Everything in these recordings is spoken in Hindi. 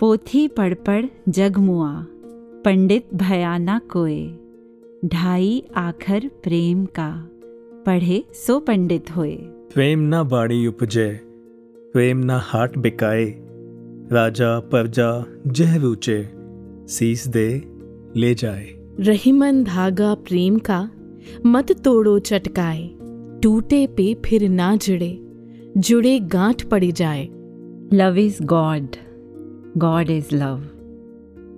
पोथी पढ़ पढ़ जग मुआ पंडित भयाना कोय ढाई आखर प्रेम का पढ़े सो पंडित होए। प्रेम ना बाड़ी उपजे प्रेम ना हाट बिकाए। राजा प्रजा जह रुचे सीस दे ले जाए। रहीमन धागा प्रेम का मत तोड़ो चटकाए। टूटे पे फिर ना जुड़े जुड़े गांठ पड़ जाए। Love is God God is love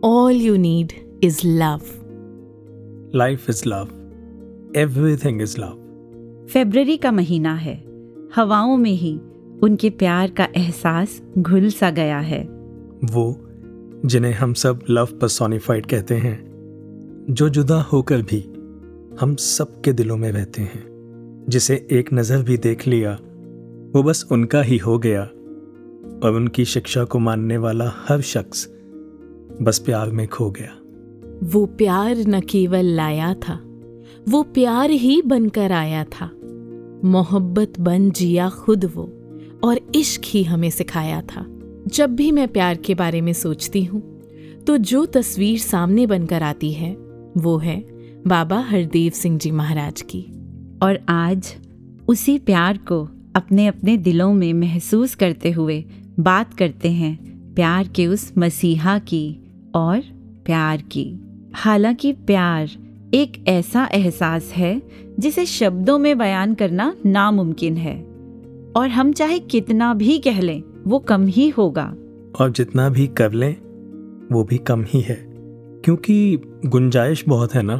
all you need is love life is love everything is love February का महीना है। हवाओं में ही उनके प्यार का एहसास घुल सा गया है। वो जिन्हें हम सब लव पर्सोनिफाइड कहते हैं जो जुदा होकर भी हम सबके दिलों में रहते हैं जिसे एक नज़र भी देख लिया वो बस उनका ही हो गया। और उनकी शिक्षा को मानने वाला हर शख्स बस प्यार में खो गया। वो प्यार न केवल लाया था, वो प्यार ही बनकर आया था। मोहब्बत बन जिया खुद वो और इश्क ही हमें सिखाया था। जब भी मैं प्यार के बारे में सोचती हूँ तो जो तस्वीर सामने बनकर आती है, वो है बाबा हरदेव सिंह जी महाराज की। और आज उसी प्यार को अपने अपने दिलों में महसूस करते हुए बात करते हैं प्यार के उस मसीहा की और प्यार की। हालाँकि प्यार एक ऐसा एहसास है जिसे शब्दों में बयान करना नामुमकिन है और हम चाहे कितना भी कह लें वो कम ही होगा। और जितना भी कर लें वो भी कम ही है। क्योंकि गुंजाइश बहुत है ना?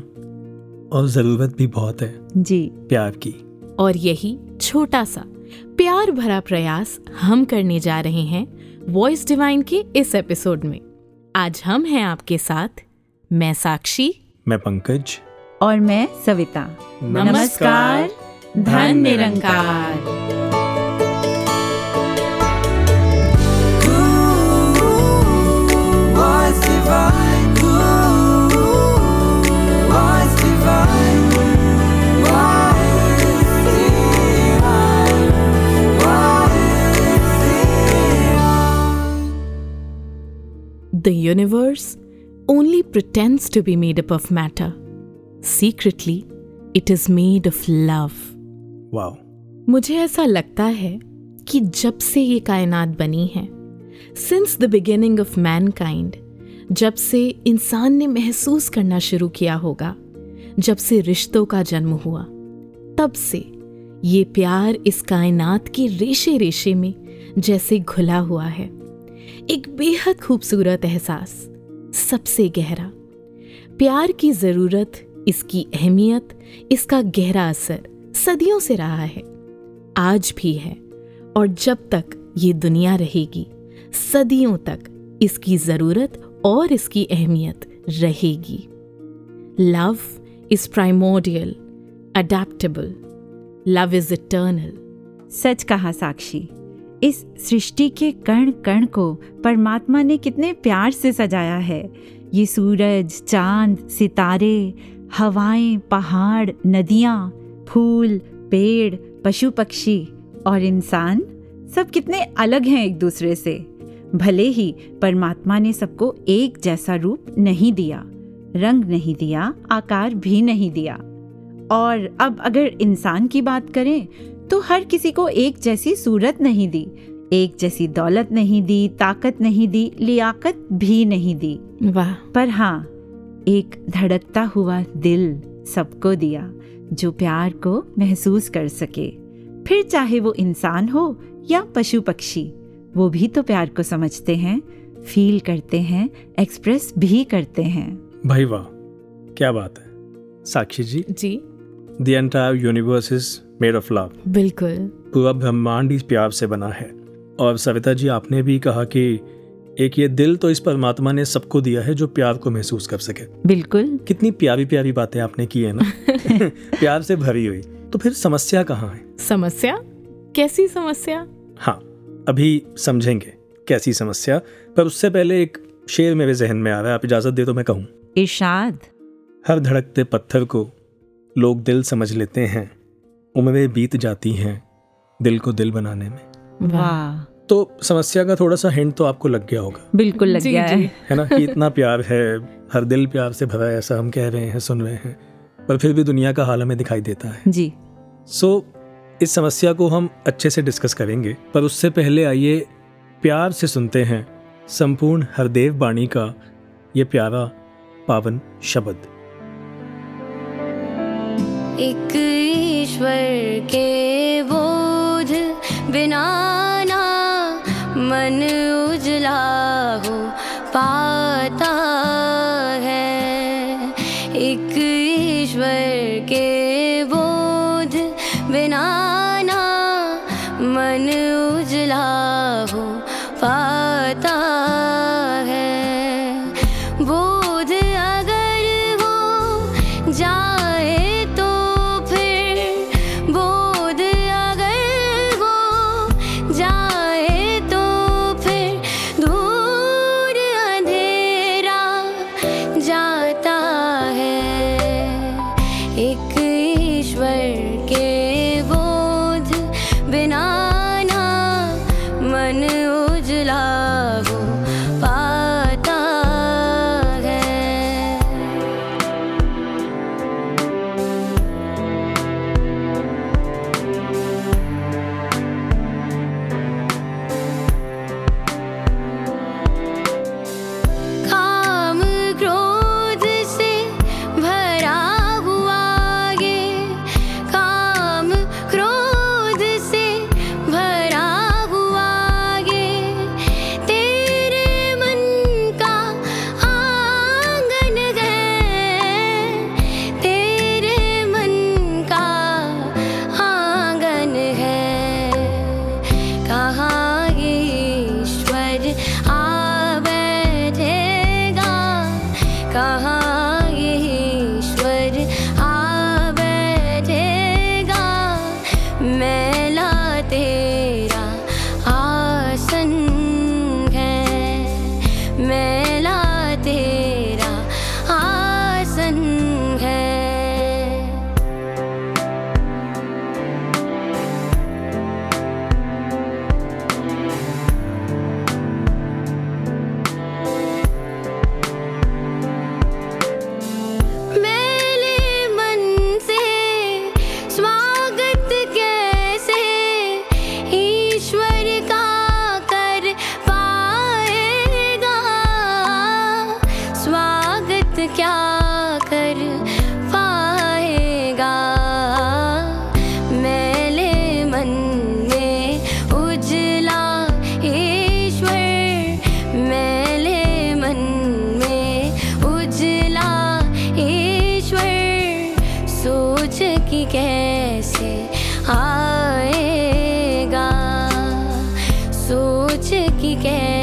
और ज़रूरत भी बहुत है। जी। प्यार की। और यही छोटा सा प्यार भरा प्रयास हम करने जा रहे हैं वॉइस डिवाइन के इस एपिसोड में। आज हम हैं आपके साथ मैं साक्षी मैं पंकज। और मैं सविता। नमस्कार, Dhan Nirankar. Was The universe only pretends to be made up of matter. Secretly, it is made of love. Wow मुझे ऐसा लगता है कि जब से ये कायनात बनी है since the beginning of mankind जब से इंसान ने महसूस करना शुरू किया होगा जब से रिश्तों का जन्म हुआ तब से ये प्यार इस कायनात के रेशे रेशे में जैसे घुला हुआ है एक बेहद खूबसूरत एहसास, सबसे गहरा। प्यार की ज़रूरत, इसकी अहमियत, इसका गहरा असर सदियों से रहा है। आज भी है और जब तक ये दुनिया रहेगी, सदियों तक इसकी ज़रूरत और इसकी अहमियत रहेगी। Love is primordial adaptable love is eternal सच कहा साक्षी। इस सृष्टि के कण कण को परमात्मा ने कितने प्यार से सजाया है। ये सूरज, चाँद, सितारे, हवाएँ, पहाड़, नदियाँ, फूल, पेड़ पशु पक्षी और इंसान सब कितने अलग हैं एक दूसरे से। भले ही परमात्मा ने सबको एक जैसा रूप नहीं दिया, रंग नहीं दिया, आकार भी नहीं दिया। और अब अगर इंसान की बात करें तो हर किसी को एक जैसी सूरत नहीं दी एक जैसी दौलत नहीं दी ताकत नहीं दी लियाकत भी नहीं दी। वाह। पर हाँ एक धड़कता हुआ दिल सबको दिया जो प्यार को महसूस कर सके। फिर चाहे वो इंसान हो या पशु पक्षी वो भी तो प्यार को समझते हैं फील करते हैं एक्सप्रेस भी करते हैं। भाई वाह क्या बात है। साक्षी जी? जी। The entire universe is made of love बिल्कुल। पूरा ब्रह्मांड इस प्यार से बना है। और सविता जी आपने भी कहा कि एक ये दिल तो इस परमात्मा ने सबको दिया है जो प्यार को महसूस कर सके। बिल्कुल। कितनी प्यारी प्यारी बातें आपने की है ना? प्यार से भरी हुई। तो फिर समस्या कहाँ है? समस्या? कैसी समस्या? हाँ अभी समझेंगे कैसी समस्या। पर उससे पहले एक शेर मेरे जहन में आ रहा है आप इजाज़त दे तो मैं कहूँ। इरशाद। हर धड़कते पत्थर को लोग दिल समझ लेते हैं। उम्रें बीत जाती हैं दिल को दिल बनाने में। वाह। तो समस्या का थोड़ा सा हिंट तो आपको लग गया होगा। बिल्कुल लग जी, गया जी। है। है ना? कि इतना प्यार है हर दिल प्यार से भरा है ऐसा हम कह रहे हैं सुन रहे हैं पर फिर भी दुनिया का हाल हमें दिखाई देता है। जी। सो so, इस समस्या को हम अच्छे से डिस्कस करेंगे पर उससे पहले आइए प्यार से सुनते हैं संपूर्ण हरदेव बाणी का ये प्यारा पावन शब्द। एक ईश्वर के बोध बिना ना मन उजला हो। कैसे आएगा? सोच की कैसे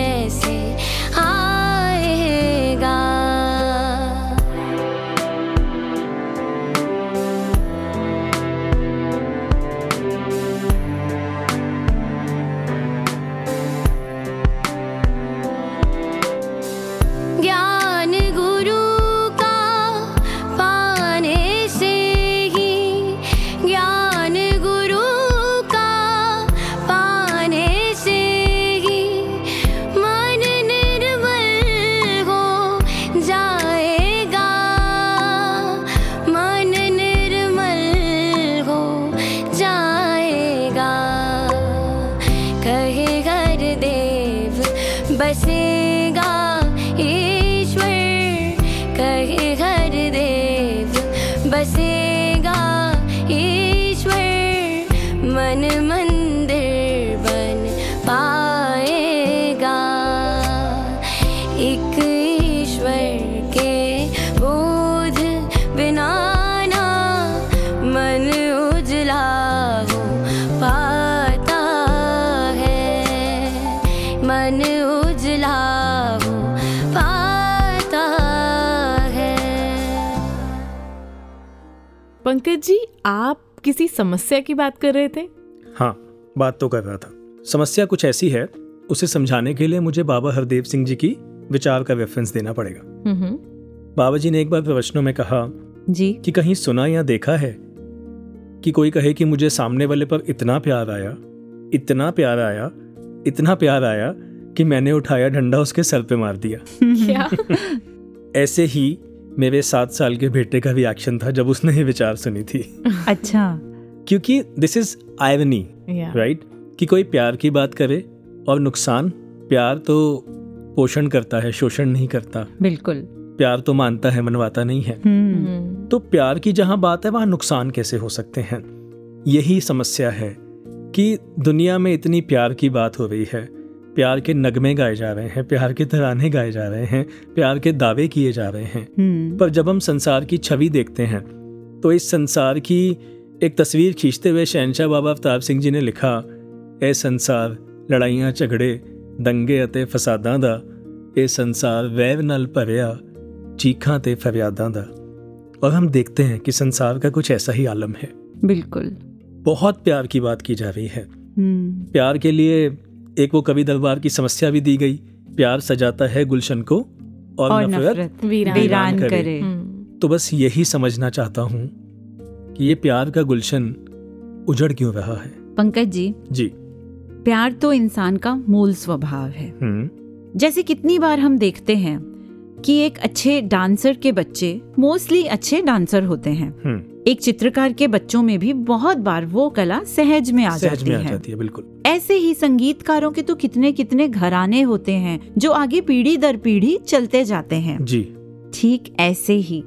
पंकज जी आप किसी समस्या की बात कर रहे थे? हाँ बात तो कर रहा था। समस्या कुछ ऐसी है उसे समझाने के लिए मुझे बाबा हरदेव सिंह जी की विचार का रेफरेंस देना पड़ेगा। हम्म। बाबा जी ने एक बार प्रवचनों में कहा जी। कि कहीं सुना या देखा है कि कोई कहे कि मुझे सामने वाले पर इतना प्यार आया इतना प्यार आया इतना प्यार आया कि मैंने उठाया डंडा उसके सर पे मार दिया। क्या? ऐसे ही मेरे सात साल के बेटे का रिएक्शन था जब उसने ये विचार सुनी थी। अच्छा। क्योंकि दिस इज़ आयरनी राइट कि कोई प्यार की बात करे और नुकसान प्यार तो पोषण करता है शोषण नहीं करता। बिल्कुल। प्यार तो मानता है मनवाता नहीं है। हम्म। तो प्यार की जहाँ बात है वहाँ नुकसान कैसे हो सकते हैं? यही समस्या है कि दुनिया में इतनी प्यार की बात हो रही है प्यार के नगमे गाए जा रहे हैं प्यार के तराने गाए जा रहे हैं प्यार के दावे किए जा रहे हैं हम्म पर जब हम संसार की छवि देखते हैं तो इस संसार की एक तस्वीर खींचते हुए शहनशाह बाबा अवतार सिंह जी ने लिखा ए संसार लड़ाइयाँ झगड़े दंगे ਅਤੇ ਫਸਾਦਾਂ ਦਾ ਇਹ ਸੰਸਾਰ ਵੈਰ ਨਾਲ ਭਰਿਆ ਚੀਖਾਂ ਤੇ ਫਰਿਆਦਾਂ ਦਾ और हम देखते हैं कि संसार का कुछ ऐसा ही आलम है बिल्कुल बहुत प्यार की बात की जा रही है हम्म प्यार के लिए एक वो कवि दरबार की समस्या भी दी गई। प्यार सजाता है गुलशन को और, और नफरत नफरत वीरान वीरान करे। करे। हम्म, तो बस यही समझना चाहता हूँ कि ये प्यार का गुलशन उजड़ क्यों रहा है? पंकज जी। जी। प्यार तो इंसान का मूल स्वभाव है। हम्म। जैसे कितनी बार हम देखते हैं कि एक अच्छे डांसर के बच्चे मोस्टली अच्छे डांसर होते हैं। हम्म। एक चित्रकार के बच्चों में भी बहुत बार वो कला सहज में आ सहज जाती में आ है जाती है बिल्कुल। ऐसे ही संगीतकारों के तो कितने कितने घराने होते हैं जो आगे पीढ़ी दर पीढ़ी चलते जाते हैं। जी। ठीक ऐसे ही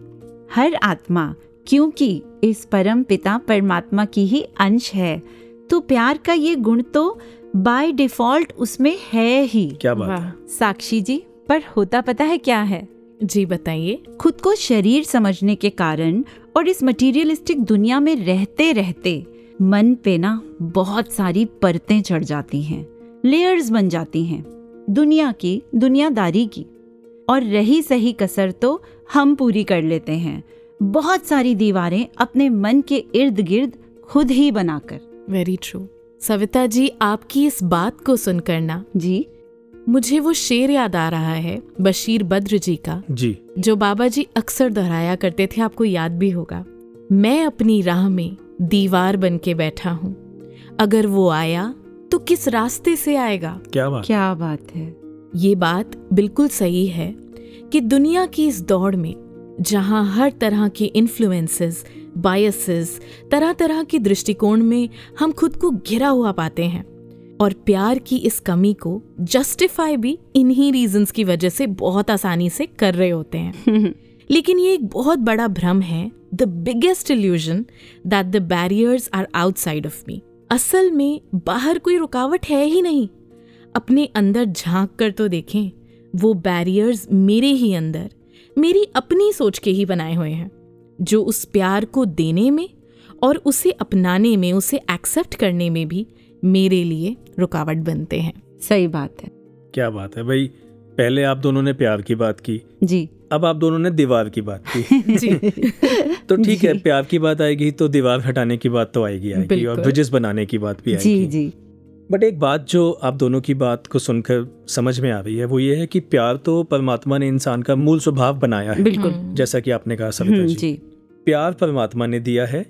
हर आत्मा क्योंकि इस परम पिता परमात्मा की ही अंश है तो प्यार का ये गुण तो बाय डिफ़ॉल्ट उसमें है ही। क्या बात है। साक्षी जी पर होता पता है क्या है? जी बताइए। खुद को शरीर समझने के कारण और इस मटेरियलिस्टिक दुनिया में रहते रहते मन पे ना बहुत सारी परतें चढ़ जाती हैं लेयर्स बन जाती हैं दुनिया की दुनियादारी की। और रही सही कसर तो हम पूरी कर लेते हैं। बहुत सारी दीवारें अपने मन के इर्द गिर्द खुद ही बनाकर। वेरी ट्रू सविता जी आपकी इस बात को सुनकर ना जी। मुझे वो शेर याद आ रहा है बशीर बद्र जी का। जी। जो बाबा जी अक्सर दोहराया करते थे आपको याद भी होगा। मैं अपनी राह में दीवार बन के बैठा हूँ। अगर वो आया तो किस रास्ते से आएगा? क्या बात। क्या बात है। ये बात बिल्कुल सही है कि दुनिया की इस दौड़ में जहाँ हर तरह के इन्फ्लुएंसेस बायसेस तरह तरह के दृष्टिकोण में हम खुद को घिरा हुआ पाते हैं और प्यार की इस कमी को जस्टिफाई भी इन्हीं रीजंस की वजह से बहुत आसानी से कर रहे होते हैं। लेकिन ये एक बहुत बड़ा भ्रम है the biggest illusion that the barriers are outside of me असल में बाहर कोई रुकावट है ही नहीं। अपने अंदर झाँक कर तो देखें वो बैरियर्स मेरे ही अंदर मेरी अपनी सोच के ही बनाए हुए हैं जो उस प्यार को देने में और उसे अपनाने में उसे एक्सेप्ट करने में भी मेरे लिए रुकावट बनते हैं। सही बात है। क्या बात है भाई। पहले आप दोनों ने प्यार की बात की। जी। अब आप दोनों ने दीवार की बात की। जी। तो ठीक है प्यार की बात आएगी तो दीवार हटाने की बात तो आएगी आएगी और। ब्रिजेस बनाने की बात भी आएगी। जी। जी बट एक बात जो आप दोनों की बात को सुनकर समझ में आ रही है वो ये है कि प्यार तो परमात्मा ने इंसान का मूल स्वभाव बनाया है। बिल्कुल। जैसा कि आपने कहा सविता हम्म, जी। जी। प्यार परमात्मा ने दिया है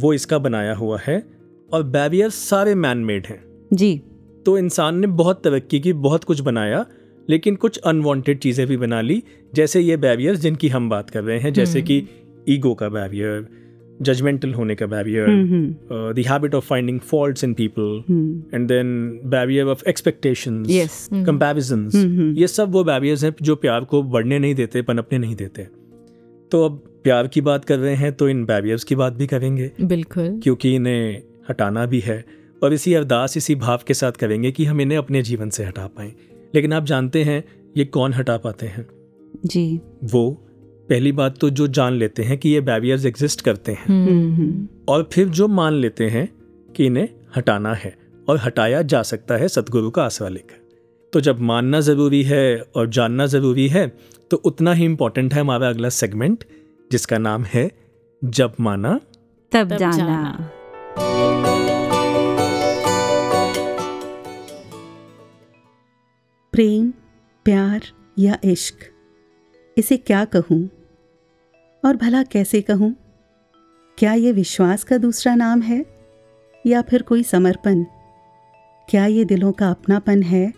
वो इसका बनाया हुआ है और बैरियर सारे मैन मेड हैं। जी। तो इंसान ने बहुत तरक्की की बहुत कुछ बनाया लेकिन कुछ अनवांटेड चीज़ें भी बना ली। जैसे ये बैरियर्स जिनकी हम बात कर रहे हैं जैसे कि ईगो का बैरियर जजमेंटल होने का barrier hmm, hmm, the habit of finding faults in people hmm, and then barrier of expectations hmm, hmm. ये सब वो बैरियर्स हैं जो प्यार को बढ़ने नहीं देते पनपने नहीं देते। तो अब प्यार की बात कर रहे हैं तो इन बैरियर्स की बात भी करेंगे। बिल्कुल। क्योंकि इन्हें हटाना भी है और इसी अरदास इसी भाव के साथ करेंगे कि हम इन्हें अपने जीवन से हटा पाएँ। लेकिन आप जानते हैं ये कौन हटा पाते हैं? जी। वो पहली बात तो जो जान लेते हैं कि ये बैरियर्स एग्जिस्ट करते हैं। हम्म, हम्म, और फिर जो मान लेते हैं कि इन्हें हटाना है और हटाया जा सकता है सतगुरु का आसरा लेकर। तो जब मानना ज़रूरी है और जानना ज़रूरी है तो उतना ही इम्पोर्टेंट है हमारा अगला सेगमेंट जिसका नाम है जब माना तब तब जाना। जाना। प्रेम, प्यार या इश्क? इसे क्या कहूँ? और भला कैसे कहूँ? क्या ये विश्वास का दूसरा नाम है? या फिर कोई समर्पण? क्या ये दिलों का अपनापन है?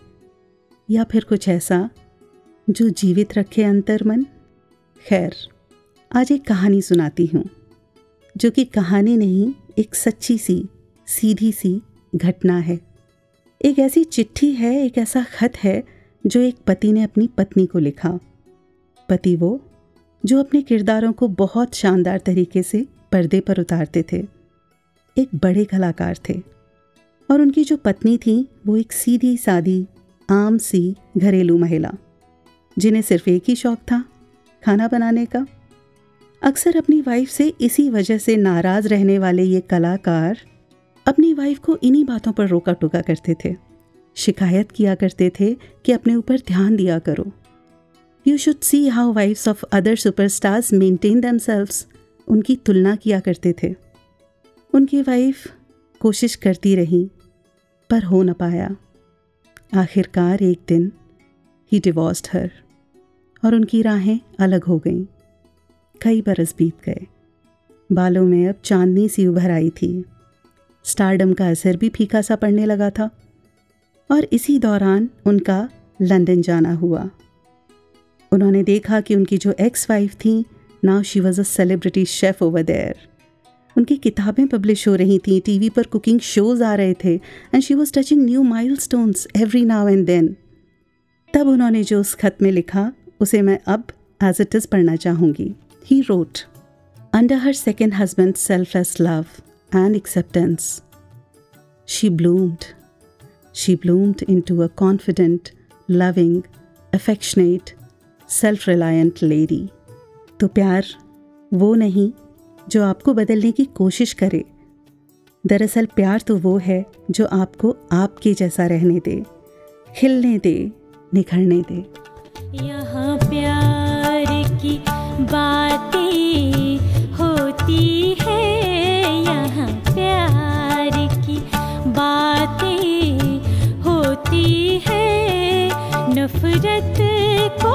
या फिर कुछ ऐसा, जो जीवित रखे अंतर मन खैर, आज एक कहानी सुनाती हूँ, जो कि कहानी नहीं एक सच्ची सी, सीधी सी घटना है। एक ऐसी चिट्ठी है, एक ऐसा खत है, जो एक पति ने अपनी पत्नी को लिखा। पति वो, जो अपने किरदारों को बहुत शानदार तरीके से पर्दे पर उतारते थे। एक बड़े कलाकार थे। और उनकी जो पत्नी थी, वो एक सीधी, सादी, आम सी घरेलू महिला, जिन्हें सिर्फ़ एक ही शौक था, खाना बनाने का। अक्सर अपनी वाइफ से इसी वजह से नाराज़ रहने वाले ये कलाकार अपनी वाइफ को इन्हीं बातों पर रोका टोका करते थे। शिकायत किया करते थे कि अपने ऊपर ध्यान दिया करो। You should see how wives of other superstars maintain themselves उनकी तुलना किया करते थे। उनकी वाइफ कोशिश करती रही, पर हो न पाया। आखिरकार एक दिन ही डिवोर्स्ड हर और उनकी राहें अलग हो गईं। कई बरस बीत गए। बालों में अब चांदनी सी उभर आई थी। स्टारडम का असर भी फीका सा पड़ने लगा था। और इसी दौरान उनका लंदन जाना हुआ। उन्होंने देखा कि उनकी जो एक्स वाइफ थी now she was a celebrity chef over there उनकी किताबें पब्लिश हो रही थी टीवी पर कुकिंग शोज़ आ रहे थे and she was touching new milestones every now and then तब उन्होंने जो उस खत में लिखा, उसे मैं अब एज इट इज़ पढ़ना चाहूँगी। He wrote under her second husband selfless love and acceptance she bloomed. She bloomed into a confident, loving, affectionate, self reliant lady. तो प्यार वो नहीं जो आपको बदलने की कोशिश करे दरअसल प्यार तो वो है जो आपको आपके जैसा रहने दे खिलने दे निखरने दे यहाँ प्यार की बातें होती है यहाँ प्यार की बातें होती है। नफरत को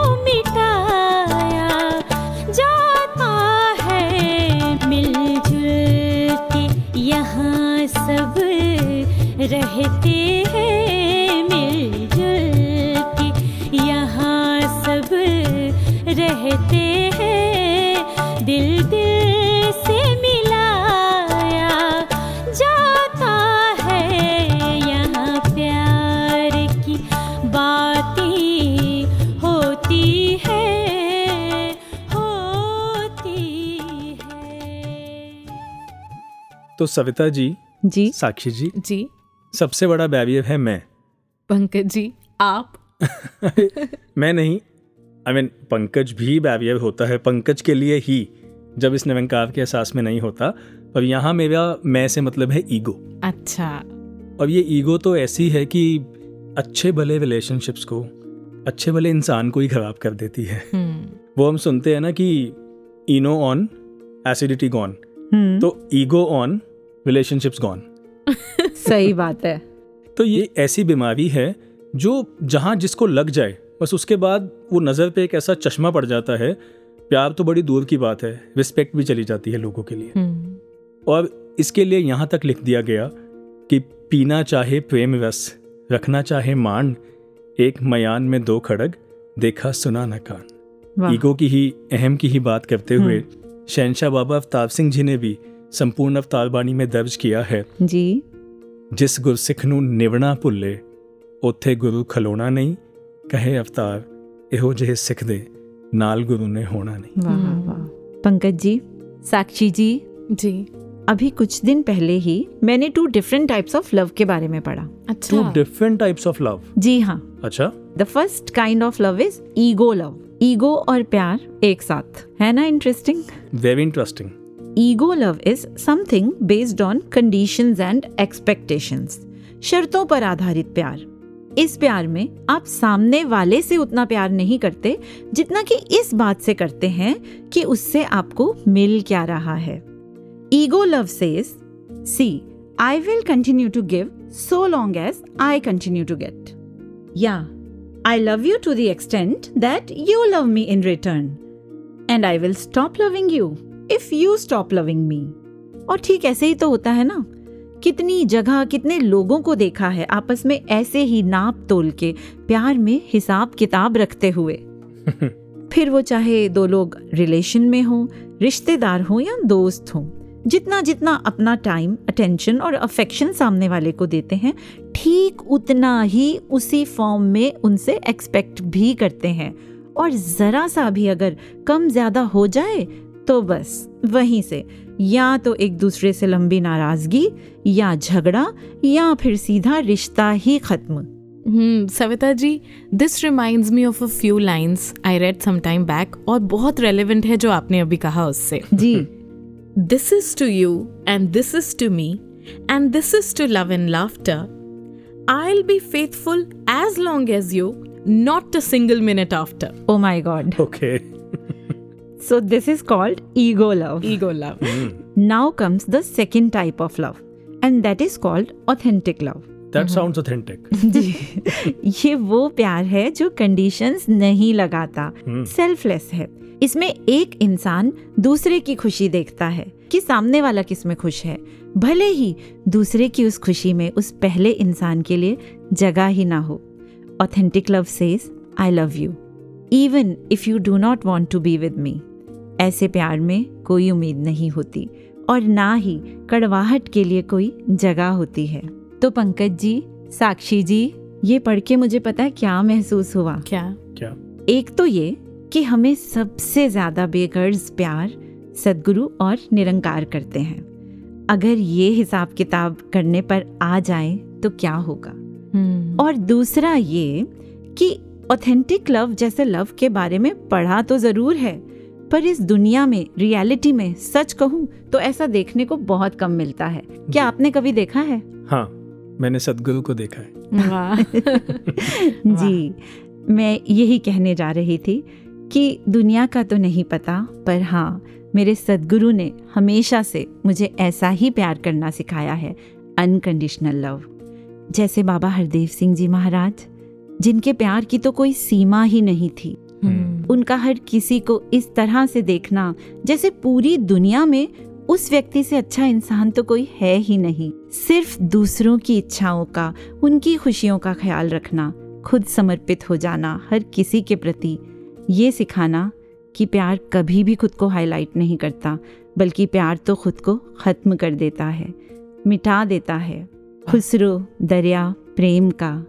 जाता है मिलजुल यहाँ सब रहते हैं मिलजुल के यहाँ सब रहते हैं दिल दिल से मिलाया जाता है यहाँ प्यार की बातें होती है होती है। तो सविता जी जी। साक्षी जी जी। सबसे बड़ा बैरियर है मैं। पंकज जी आप? मैं नहीं आई मीन पंकज भी बैरियर होता है पंकज के लिए ही जब इस निरंकार के एहसास में नहीं होता। पर यहाँ मेरा मैं से मतलब है ईगो अच्छा। और ये ईगो तो ऐसी है कि अच्छे भले रिलेशनशिप्स को अच्छे भले इंसान को ही खराब कर देती है। हम्म। वो हम सुनते हैं ना कि इनो ऑन एसिडिटी गॉन तो ईगो ऑन रिलेशनशिप्स गॉन सही बात है। तो ये ऐसी बीमारी है जो जहाँ जिसको लग जाए बस उसके बाद वो नज़र पे एक ऐसा चश्मा पड़ जाता है। प्यार तो बड़ी दूर की बात है रिस्पेक्ट भी चली जाती है लोगों के लिए। हम्म। और इसके लिए यहाँ तक लिख दिया गया कि पीना चाहे प्रेम रस रखना चाहे मान एक मयान में दो खड़ग देखा सुना न कान। ईगो की ही अहम की ही बात करते हुए हम्म। शहनशाह बाबा अवताब सिंह जी ने भी संपूर्ण अवतार बाणी में दर्ज किया है। जी। जिस गुरसिख नु निवना भुले उथे गुरु खलोना नहीं ਕਹੇ ਅਵਤਾਰ ਇਹੋ ਜਿਹੇ ਸਿੱਖ ਦੇ ਨਾਲ ਗੁਰੂ ਨੇ ਹੋਣਾ नहीं वाह वाह पंकज जी साक्षी जी जी अभी कुछ दिन पहले ही मैंने two different types of love के बारे में पढ़ा टू अच्छा डिफरेंट टाइप्स ऑफ लव जी हाँ अच्छा the first kind of love is ego love ego और प्यार एक साथ है ना interesting very interesting ego love is something based on conditions and expectations शर्तों पर आधारित प्यार इस प्यार में आप सामने वाले से उतना प्यार नहीं करते, जितना कि इस बात से करते हैं कि उससे आपको मिल क्या रहा है। Ego love says see I will continue to give so long as I continue to get या I love you to the extent that you love me in return and I will stop loving you if you stop loving me और ठीक ऐसे ही तो होता है ना? कितनी जगह कितने लोगों को देखा है आपस में ऐसे ही नाप तोल के प्यार में हिसाब किताब रखते हुए। फिर वो चाहे दो लोग रिलेशन में हो रिश्तेदार हो या दोस्त हो जितना जितना अपना टाइम अटेंशन और अफेक्शन सामने वाले को देते हैं ठीक उतना ही उसी फॉर्म में उनसे एक्सपेक्ट भी करते हैं। और ज़रा सा भी अगर कम ज़्यादा हो जाए तो बस वहीं से। या तो एक दूसरे से लंबी नाराज़गी या झगड़ा या फिर सीधा रिश्ता ही खत्म। हम्म Savita ji this reminds me of a few lines I read some time back और बहुत रेलेवेंट है जो आपने अभी कहा उससे। जी। This is to you and this is to me and this is to love and laughter I will be faithful as long as you not a single minute after oh my god okay so this is called ego love Ego love. Now comes the second type of love and that is called authentic love that sounds authentic जी। ये वो प्यार है जो कंडीशंस नहीं लगाता सेल्फलेस है। इसमें एक इंसान दूसरे की खुशी देखता है कि सामने वाला किसमें खुश है। भले ही दूसरे की उस खुशी में उस पहले इंसान के लिए जगह ही ना हो। Authentic love says I love you even if you do not want to be with me ऐसे प्यार में कोई उम्मीद नहीं होती और ना ही कड़वाहट के लिए कोई जगह होती है। तो पंकज जी साक्षी जी ये पढ़ के मुझे पता है क्या महसूस हुआ? क्या? क्या? एक तो ये कि हमें सबसे ज़्यादा बेगर्ज प्यार सदगुरु और निरंकार करते हैं। अगर ये हिसाब किताब करने पर आ जाए तो क्या होगा? हम्म। और दूसरा ये कि ऑथेंटिक लव जैसे लव के बारे में पढ़ा तो ज़रूर है पर इस दुनिया में रियलिटी में सच कहूँ तो ऐसा देखने को बहुत कम मिलता है। क्या आपने कभी देखा है? हाँ मैंने सदगुरु को देखा है। वाह। जी मैं यही कहने जा रही थी कि दुनिया का तो नहीं पता पर हाँ मेरे सदगुरु ने हमेशा से मुझे ऐसा ही प्यार करना सिखाया है अनकंडीशनल लव जैसे बाबा हरदेव सिंह जी महाराज जिनके प्यार की तो कोई सीमा ही नहीं थी। उनका हर किसी को इस तरह से देखना, जैसे पूरी दुनिया में उस व्यक्ति से अच्छा इंसान तो कोई है ही नहीं। सिर्फ़ दूसरों की इच्छाओं का, उनकी खुशियों का ख्याल रखना, खुद समर्पित हो जाना, हर किसी के प्रति। ये सिखाना कि प्यार कभी भी खुद को हाईलाइट नहीं करता, बल्कि प्यार तो खुद को ख़त्म कर देता है, मिटा देता है। खुसरो, दरिया, प्रेम का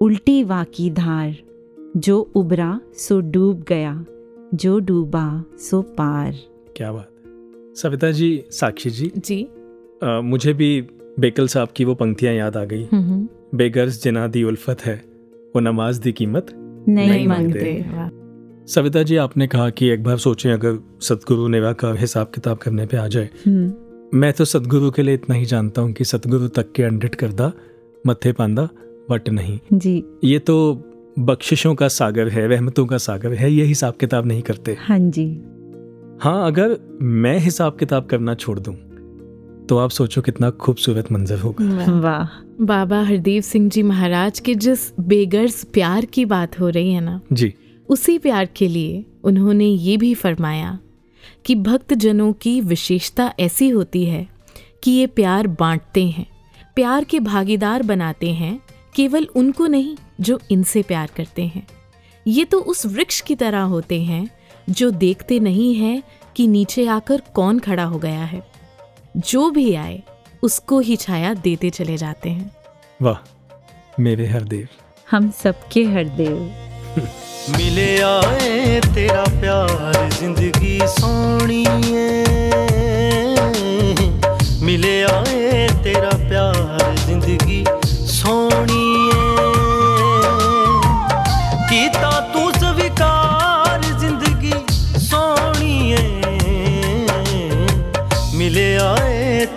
उल्टी वाकी धार। जो उबरा सो डूब गया जो डूबा सो पार। क्या बात है। सविता जी साक्षी जी। जी। अ, मुझे भी बेकल साहब की वो पंक्तियाँ याद आ गई। हम्म, बेगर्स जिना दी उल्फत है वो नमाज़ दी कीमत नहीं, नहीं मांगते। सविता जी आपने कहा कि एक बार सोचें अगर सतगुरु नेवा का हिसाब किताब करने पे आ जाए। हम्म, मैं तो सतगुरु के लिए इतना ही जानता हूँ कि सतगुरु तक के अंडिट करदा मत्थे पांदा वट नहीं। जी। ये तो बख्शिशों का सागर है रहमतों का सागर है ये हिसाब किताब नहीं करते। हाँ जी। हाँ अगर मैं हिसाब किताब करना छोड़ दूँ तो आप सोचो कितना खूबसूरत मंजर होगा। वाह। बाबा हरदेव सिंह जी महाराज के जिस बेगर्स प्यार की बात हो रही है ना जी। उसी प्यार के लिए उन्होंने ये भी फरमाया कि भक्त जनों की विशेषता ऐसी होती है कि ये प्यार बांटते हैं प्यार के भागीदार बनाते हैं केवल उनको नहीं जो इनसे प्यार करते हैं। ये तो उस वृक्ष की तरह होते हैं जो देखते नहीं हैं कि नीचे आकर कौन खड़ा हो गया है। जो भी आए उसको ही छाया देते चले जाते हैं। वाह मेरे हरदेव। हम सबके हरदेव। मिले आए तेरा प्यार ज़िंदगी सोनी है। मिले आए तेरा प्यार ज़िंदगी सोनी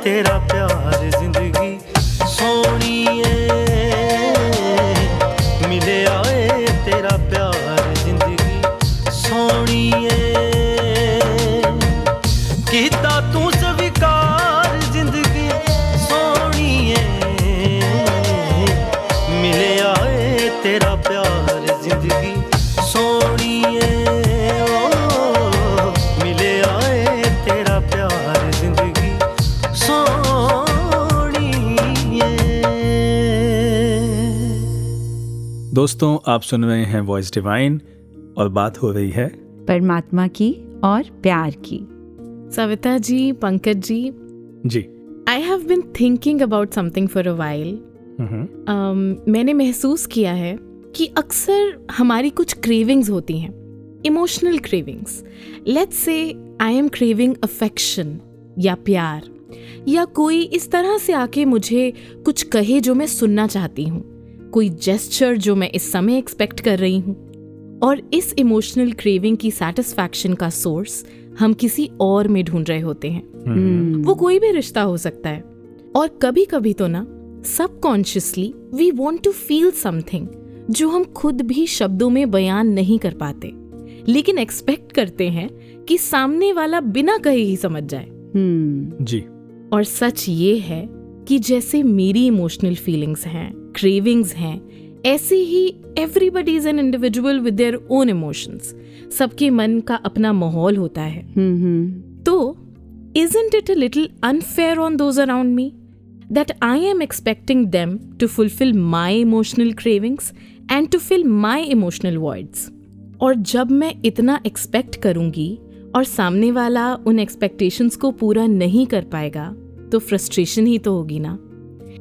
तेरा प्यार आप सुन रहे हैं वॉइस डिवाइन और बात हो रही है परमात्मा की और प्यार की। सविता जी पंकज जी। जी। I have been thinking about something for a while मैंने महसूस किया है कि अक्सर हमारी कुछ क्रेविंग्स होती हैं। Emotional cravings let's say I am craving affection या प्यार। या कोई इस तरह से आके मुझे कुछ कहे जो मैं सुनना चाहती हूँ। कोई जेस्चर जो मैं इस समय एक्सपेक्ट कर रही हूँ। और इस इमोशनल क्रेविंग की सेटिस्फैक्शन का सोर्स हम किसी और में ढूंढ रहे होते हैं। हम्म, वो कोई भी रिश्ता हो सकता है। और कभी कभी तो ना subconsciously we want to feel something जो हम खुद भी शब्दों में बयान नहीं कर पाते। लेकिन एक्सपेक्ट करते हैं कि सामने वाला बिना कहे ही समझ जाए। हम्म। जी। और सच ये है कि जैसे मेरी इमोशनल फीलिंग्स हैं क्रेविंग्स हैं ऐसे ही everybody is an individual with their own emotions सबके मन का अपना माहौल होता है। Hmm hmm. तो isn't it a little unfair on those around me that I am expecting them to fulfill my emotional cravings and to fill my emotional voids? और जब मैं इतना एक्सपेक्ट करूँगी और सामने वाला उन एक्सपेक्टेशंस को पूरा नहीं कर पाएगा तो फ्रस्ट्रेशन ही तो होगी ना।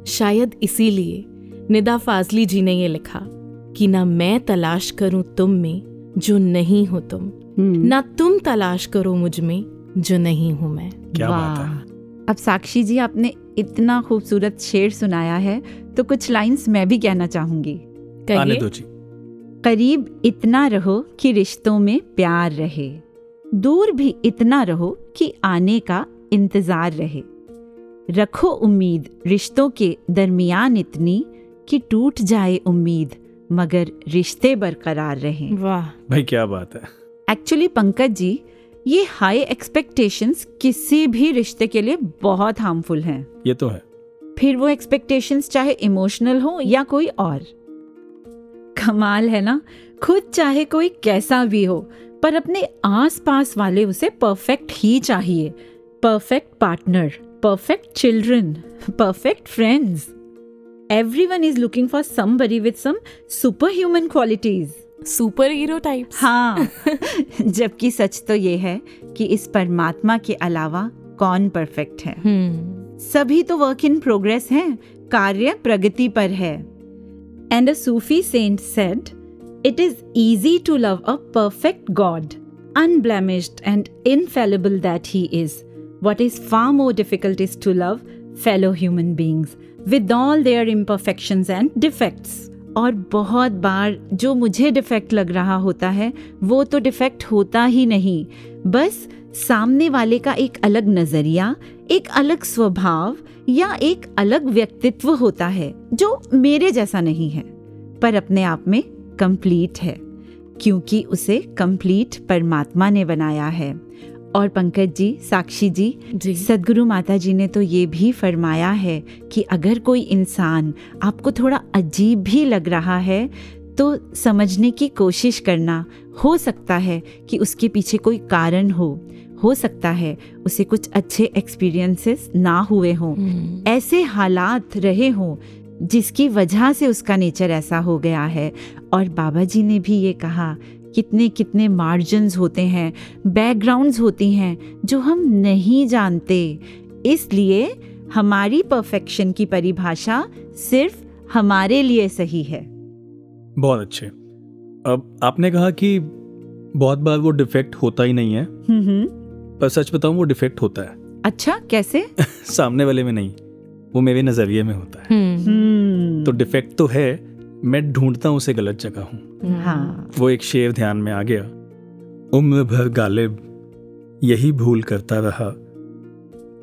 शायद इसीलिए निदा फाजली जी ने ये लिखा कि ना मैं तलाश करूँ तुम में जो नहीं हो तुम। हम्म। ना तुम तलाश करो मुझमें जो नहीं हूँ मैं। क्या बात है। अब साक्षी जी आपने इतना खूबसूरत शेर सुनाया है तो कुछ लाइंस मैं भी कहना चाहूँगी। आने कहिए दो जी। करीब इतना रहो कि रिश्तों में प्यार रहे। दूर भी इतना रहो कि आने का इंतज़ार रहे। रखो उम्मीद रिश्तों के दरमियान इतनी कि टूट जाए उम्मीद मगर रिश्ते बरकरार रहें। वाह। भाई क्या बात है। एक्चुअली पंकज जी ये हाई एक्सपेक्टेशंस किसी भी रिश्ते के लिए बहुत हार्मफुल हैं। ये तो है। फिर वो एक्सपेक्टेशंस चाहे इमोशनल हो या कोई और। कमाल है ना? खुद चाहे कोई कैसा भी हो पर अपने आसपास वाले उसे परफेक्ट ही चाहिए। Perfect partner perfect children perfect friends everyone is looking for somebody with some human qualities super hero type हाँ। जबकि सच तो ये है कि इस परमात्मा के अलावा कौन परफेक्ट है। हम्म। सभी तो वर्क इन प्रोग्रेस हैं कार्य प्रगति पर है। And a Sufi saint said it is easy to love a perfect god unblemished and infallible that he is what is far more difficult is to love fellow human beings with all their imperfections and defects. और बहुत बार जो मुझे डिफेक्ट लग रहा होता है, वो तो डिफेक्ट होता ही नहीं। बस सामने वाले का एक अलग नज़रिया, एक अलग स्वभाव या एक अलग व्यक्तित्व होता है, जो मेरे जैसा नहीं है, पर अपने आप में कंप्लीट है, क्योंकि उसे कंप्लीट परमात्मा ने बनाया है। और पंकज जी साक्षी जी जी। सदगुरु माता जी ने तो ये भी फरमाया है कि अगर कोई इंसान आपको थोड़ा अजीब भी लग रहा है तो समझने की कोशिश करना। हो सकता है कि उसके पीछे कोई कारण हो। हो सकता है उसे कुछ अच्छे एक्सपीरियंसेस ना हुए हों। हम्म, ऐसे हालात रहे हों जिसकी वजह से उसका नेचर ऐसा हो गया है। और बाबा जी ने भी ये कहा कितने कितने मार्जिन्स होते हैं बैकग्राउंड्स होती हैं जो हम नहीं जानते। इसलिए हमारी परफेक्शन की परिभाषा सिर्फ़ हमारे लिए सही है। बहुत अच्छे। अब आपने कहा कि बहुत बार वो डिफेक्ट होता ही नहीं है। हम्म हम्म। पर सच बताऊँ वो डिफेक्ट होता है। अच्छा कैसे? सामने वाले में नहीं वो मेरे नज़रिए में होता है। हम्म। तो डिफेक्ट तो है मैं ढूंढता हूँ उसे गलत जगह हूँ। हाँ। वो एक शेर ध्यान में आ गया। उम्र भर गालिब यही भूल करता रहा।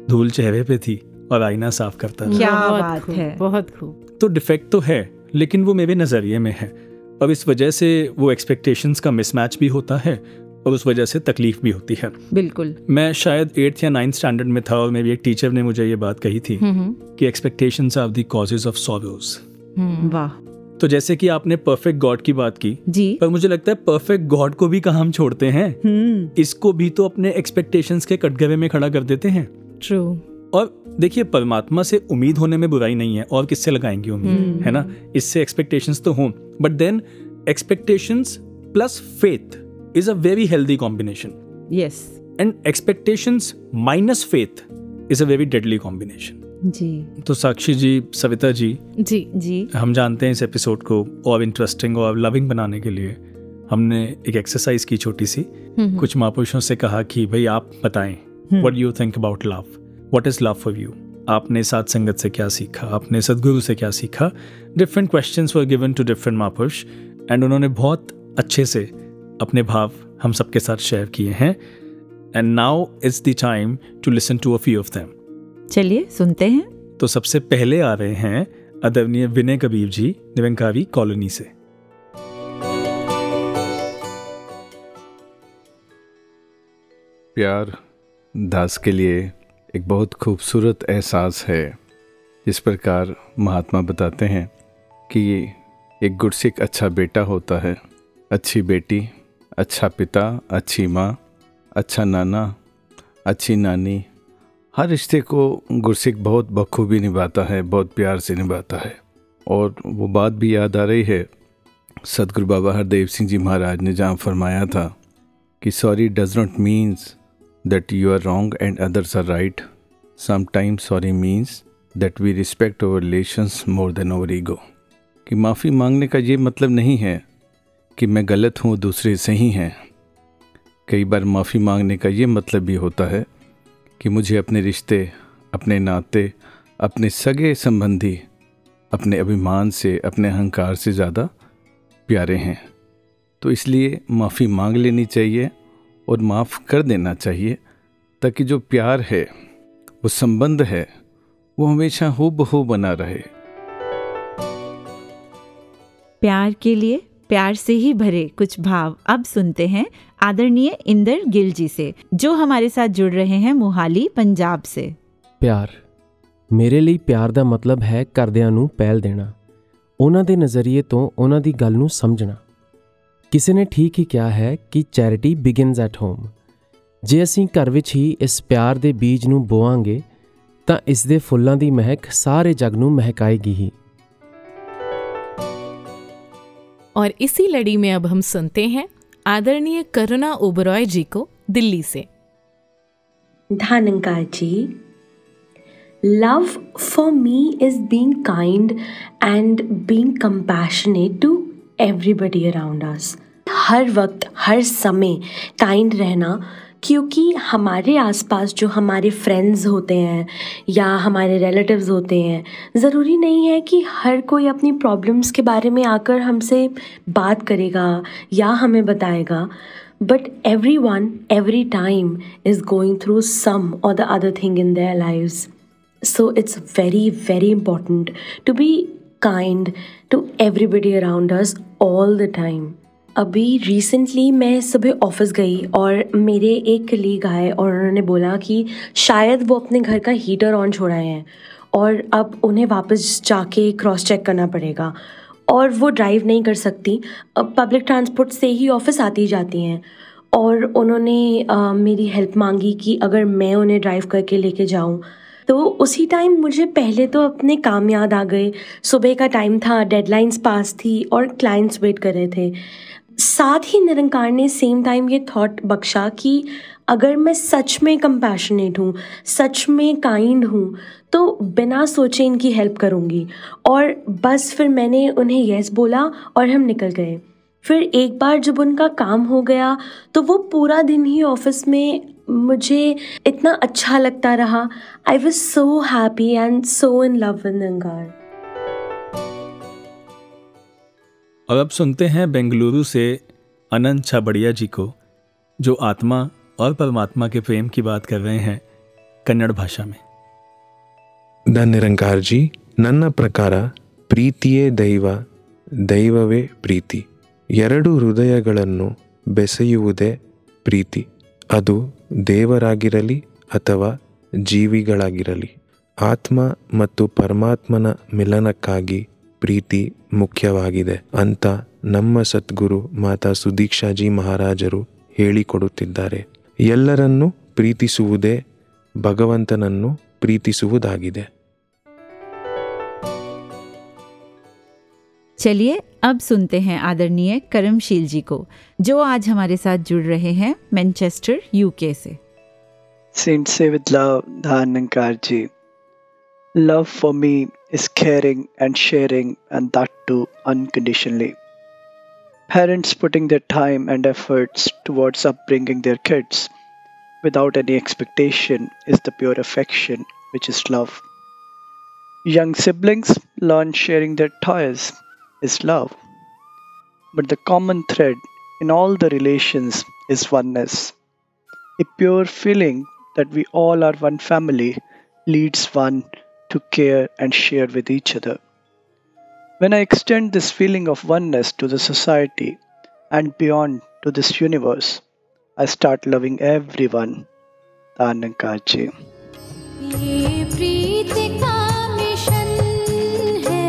धूल चेहरे पे थी और आईना साफ़ करता रहा। क्या बात है। बहुत खूब। तो डिफेक्ट तो है लेकिन वो मेरे नज़रिए में है। और इस वजह से वो एक्सपेक्टेशंस का मिसमैच भी होता है और उस वजह से तकलीफ़ भी होती है। बिल्कुल। मैं शायद एट्थ या नाइन्थ स्टैंडर्ड में था और मेरी एक टीचर ने मुझे ये बात कही थी हम्म, कि expectations are the causes of sorrows hmm, वाह। तो जैसे कि आपने परफेक्ट गॉड की बात की जी। पर मुझे लगता है परफेक्ट गॉड को भी कहा हम छोड़ते हैं? हम्म। इसको भी तो अपने एक्सपेक्टेशंस के कटघरे में खड़ा कर देते हैं। ट्रू और देखिए परमात्मा से उम्मीद होने में बुराई नहीं है और किससे लगाएँगे उम्मीद? है ना? इससे एक्सपेक्टेशंस तो हों। But then expectations plus faith is a very healthy combination yes and expectations minus faith is a very deadly combination. जी। तो साक्षी जी सविता जी जी जी। हम जानते हैं इस एपिसोड को और इंटरेस्टिंग और लविंग बनाने के लिए। हमने एक एक्सरसाइज की छोटी सी। कुछ महापुरुषों से कहा कि भाई आप बताएँ what you think about love what is love for you आपने सात संगत से क्या सीखा? आपने सदगुरु से क्या सीखा? Different questions were given to different महापुरुष एंड उन्होंने बहुत अच्छे से अपने भाव हम सबके साथ शेयर किए हैं। And now is the time to listen to a few of them चलिए सुनते हैं। तो सबसे पहले आ रहे हैं आदरणीय विनय कबीर जी निरंकारी कॉलोनी से। प्यार दास के लिए एक बहुत खूबसूरत एहसास है। इस प्रकार महात्मा बताते हैं कि एक गुरसिक अच्छा बेटा होता है। अच्छी बेटी अच्छा पिता अच्छी माँ अच्छा नाना अच्छी नानी हर रिश्ते को गुरसिक बहुत बखूबी निभाता है, बहुत प्यार से निभाता है और वो बात भी याद आ रही है, सदगुरु बाबा हरदेव सिंह जी महाराज ने जहाँ फरमाया था कि sorry does not means that you are wrong and others are right. Sometimes sorry means that we respect our relations more than our ego. कि माफ़ी मांगने का ये मतलब नहीं है कि मैं गलत हूँ, दूसरे सही हैं कई बार माफ़ी मांगने का ये मतलब भी होता है कि मुझे अपने रिश्ते, अपने नाते, अपने सगे संबंधी, अपने अभिमान से, अपने अहंकार से ज़्यादा प्यारे हैं। तो इसलिए माफ़ी मांग लेनी चाहिए और माफ़ कर देना चाहिए, ताकि जो प्यार है, वो संबंध है, वो हमेशा हो बहू बना रहे। प्यार के लिए प्यार से ही भरे कुछ भाव अब सुनते हैं आदरणीय इंदर गिल जी से जो हमारे साथ जुड़ रहे हैं मोहाली पंजाब से ਪਿਆਰ ਮੇਰੇ ਲਈ ਪਿਆਰ ਦਾ ਮਤਲਬ ਹੈ ਕਰਦਿਆਂ ਨੂੰ ਪਹਿਲ ਦੇਣਾ ਉਹਨਾਂ ਦੇ ਨਜ਼ਰੀਏ ਤੋਂ ਉਹਨਾਂ ਦੀ ਗੱਲ ਨੂੰ ਸਮਝਣਾ ਕਿਸੇ ਨੇ ਠੀਕ ਹੀ ਕਿਹਾ ਹੈ ਕਿ ਚੈਰਿਟੀ ਬਿਗਿਨਸ ਐਟ ਹੋਮ ਜੇ ਅਸੀਂ ਘਰ ਵਿੱਚ ਹੀ ਇਸ ਪਿਆਰ ਦੇ ਬੀਜ ਨੂੰ ਬੋਵਾਂਗੇ ਤਾਂ ਇਸ ਦੇ ਫੁੱਲਾਂ ਦੀ ਮਹਿਕ ਸਾਰੇ ਜਗ ਨੂੰ ਮਹਿਕਾਏਗੀ ਹੀ और इसी लड़ी में अब हम सुनते हैं आदरणीय करुणा ओबरॉय जी को दिल्ली से। धानंकार जी love for me is being kind and being compassionate to everybody around us हर वक्त, हर समय काइंड रहना क्योंकि हमारे आसपास जो हमारे फ्रेंड्स होते हैं या हमारे रिलेटिव्स होते हैं, ज़रूरी नहीं है कि हर कोई अपनी प्रॉब्लम्स के बारे में आकर हमसे बात करेगा या हमें बताएगा but every one every time is going through some और the other thing in their life so it's very very important to be kind to everybody around us all the time अभी रिसेंटली मैं सुबह ऑफ़िस गई और मेरे एक कलीग आए और उन्होंने बोला कि शायद वो अपने घर का हीटर ऑन छोड़ाए हैं और अब उन्हें वापस जाके क्रॉस चेक करना पड़ेगा और वो ड्राइव नहीं कर सकती। पब्लिक ट्रांसपोर्ट से ही ऑफ़िस आती जाती हैं और उन्होंने अ, मेरी हेल्प मांगी कि अगर मैं उन्हें ड्राइव करके लेके जाऊँ। तो उसी टाइम मुझे पहले तो अपने काम याद आ गए। सुबह का टाइम था डेडलाइंस पास थी और क्लाइंट्स वेट कर रहे थे। साथ ही निरंकार ने सेम टाइम ये थॉट बख्शा कि अगर मैं सच में कंपैशनेट हूँ, सच में काइंड हूँ तो बिना सोचे इनकी हेल्प करूँगी। और बस फिर मैंने उन्हें यस बोला और हम निकल गए। फिर एक बार जब उनका काम हो गया तो वो पूरा दिन ही ऑफ़िस में मुझे इतना अच्छा लगता रहा। I was so happy and so in love with Nirankar और अब सुनते हैं बेंगलुरु से अनंत छाबड़िया जी को जो आत्मा और परमात्मा के प्रेम की बात कर रहे हैं कन्नड़ भाषा में ದ ನಿರಂಕಾರ್ಜಿ ನನ್ನ ಪ್ರಕಾರ ಪ್ರೀತಿಯೇ ದೈವ ದೈವವೇ ಪ್ರೀತಿ ಎರಡು ಹೃದಯಗಳನ್ನು ಬೆಸೆಯುವುದೇ ಪ್ರೀತಿ ಅದು ದೇವರಾಗಿರಲಿ ಅಥವಾ ಜೀವಿಗಳಾಗಿರಲಿ ಆತ್ಮ ಮತ್ತು ಪರಮಾತ್ಮನ ಮಿಲನಕ್ಕಾಗಿ ಪ್ರೀತಿ ಮುಖ್ಯವಾಗಿದೆ ಅಂತ ನಮ್ಮ ಸದ್ಗುರು ಮಾತಾ ಸುದೀಕ್ಷಾಜಿ ಮಹಾರಾಜರು ಹೇಳಿಕೊಡುತ್ತಿದ್ದಾರೆ ಎಲ್ಲರನ್ನೂ ಪ್ರೀತಿಸುವುದೇ ಭಗವಂತನನ್ನು ಪ್ರೀತಿಸುವುದಾಗಿದೆ चलिए अब सुनते हैं आदरणीय करमशील जी को जो आज हमारे साथ जुड़ रहे हैं मैनचेस्टर यूके से Saint say with love, Dhanankarji. Love for me is caring and sharing, and that too unconditionally. Parents putting their time and efforts towards upbringing their kids without any expectation is the pure affection, which is love. Young siblings learn sharing their toys is love. But the common thread in all the relations is oneness. A pure feeling that we all are one family leads one to care and share with each other. When I extend this feeling of oneness to the society and beyond to this universe, I start loving everyone. Dhanankarji. ये प्रीत का मिशन है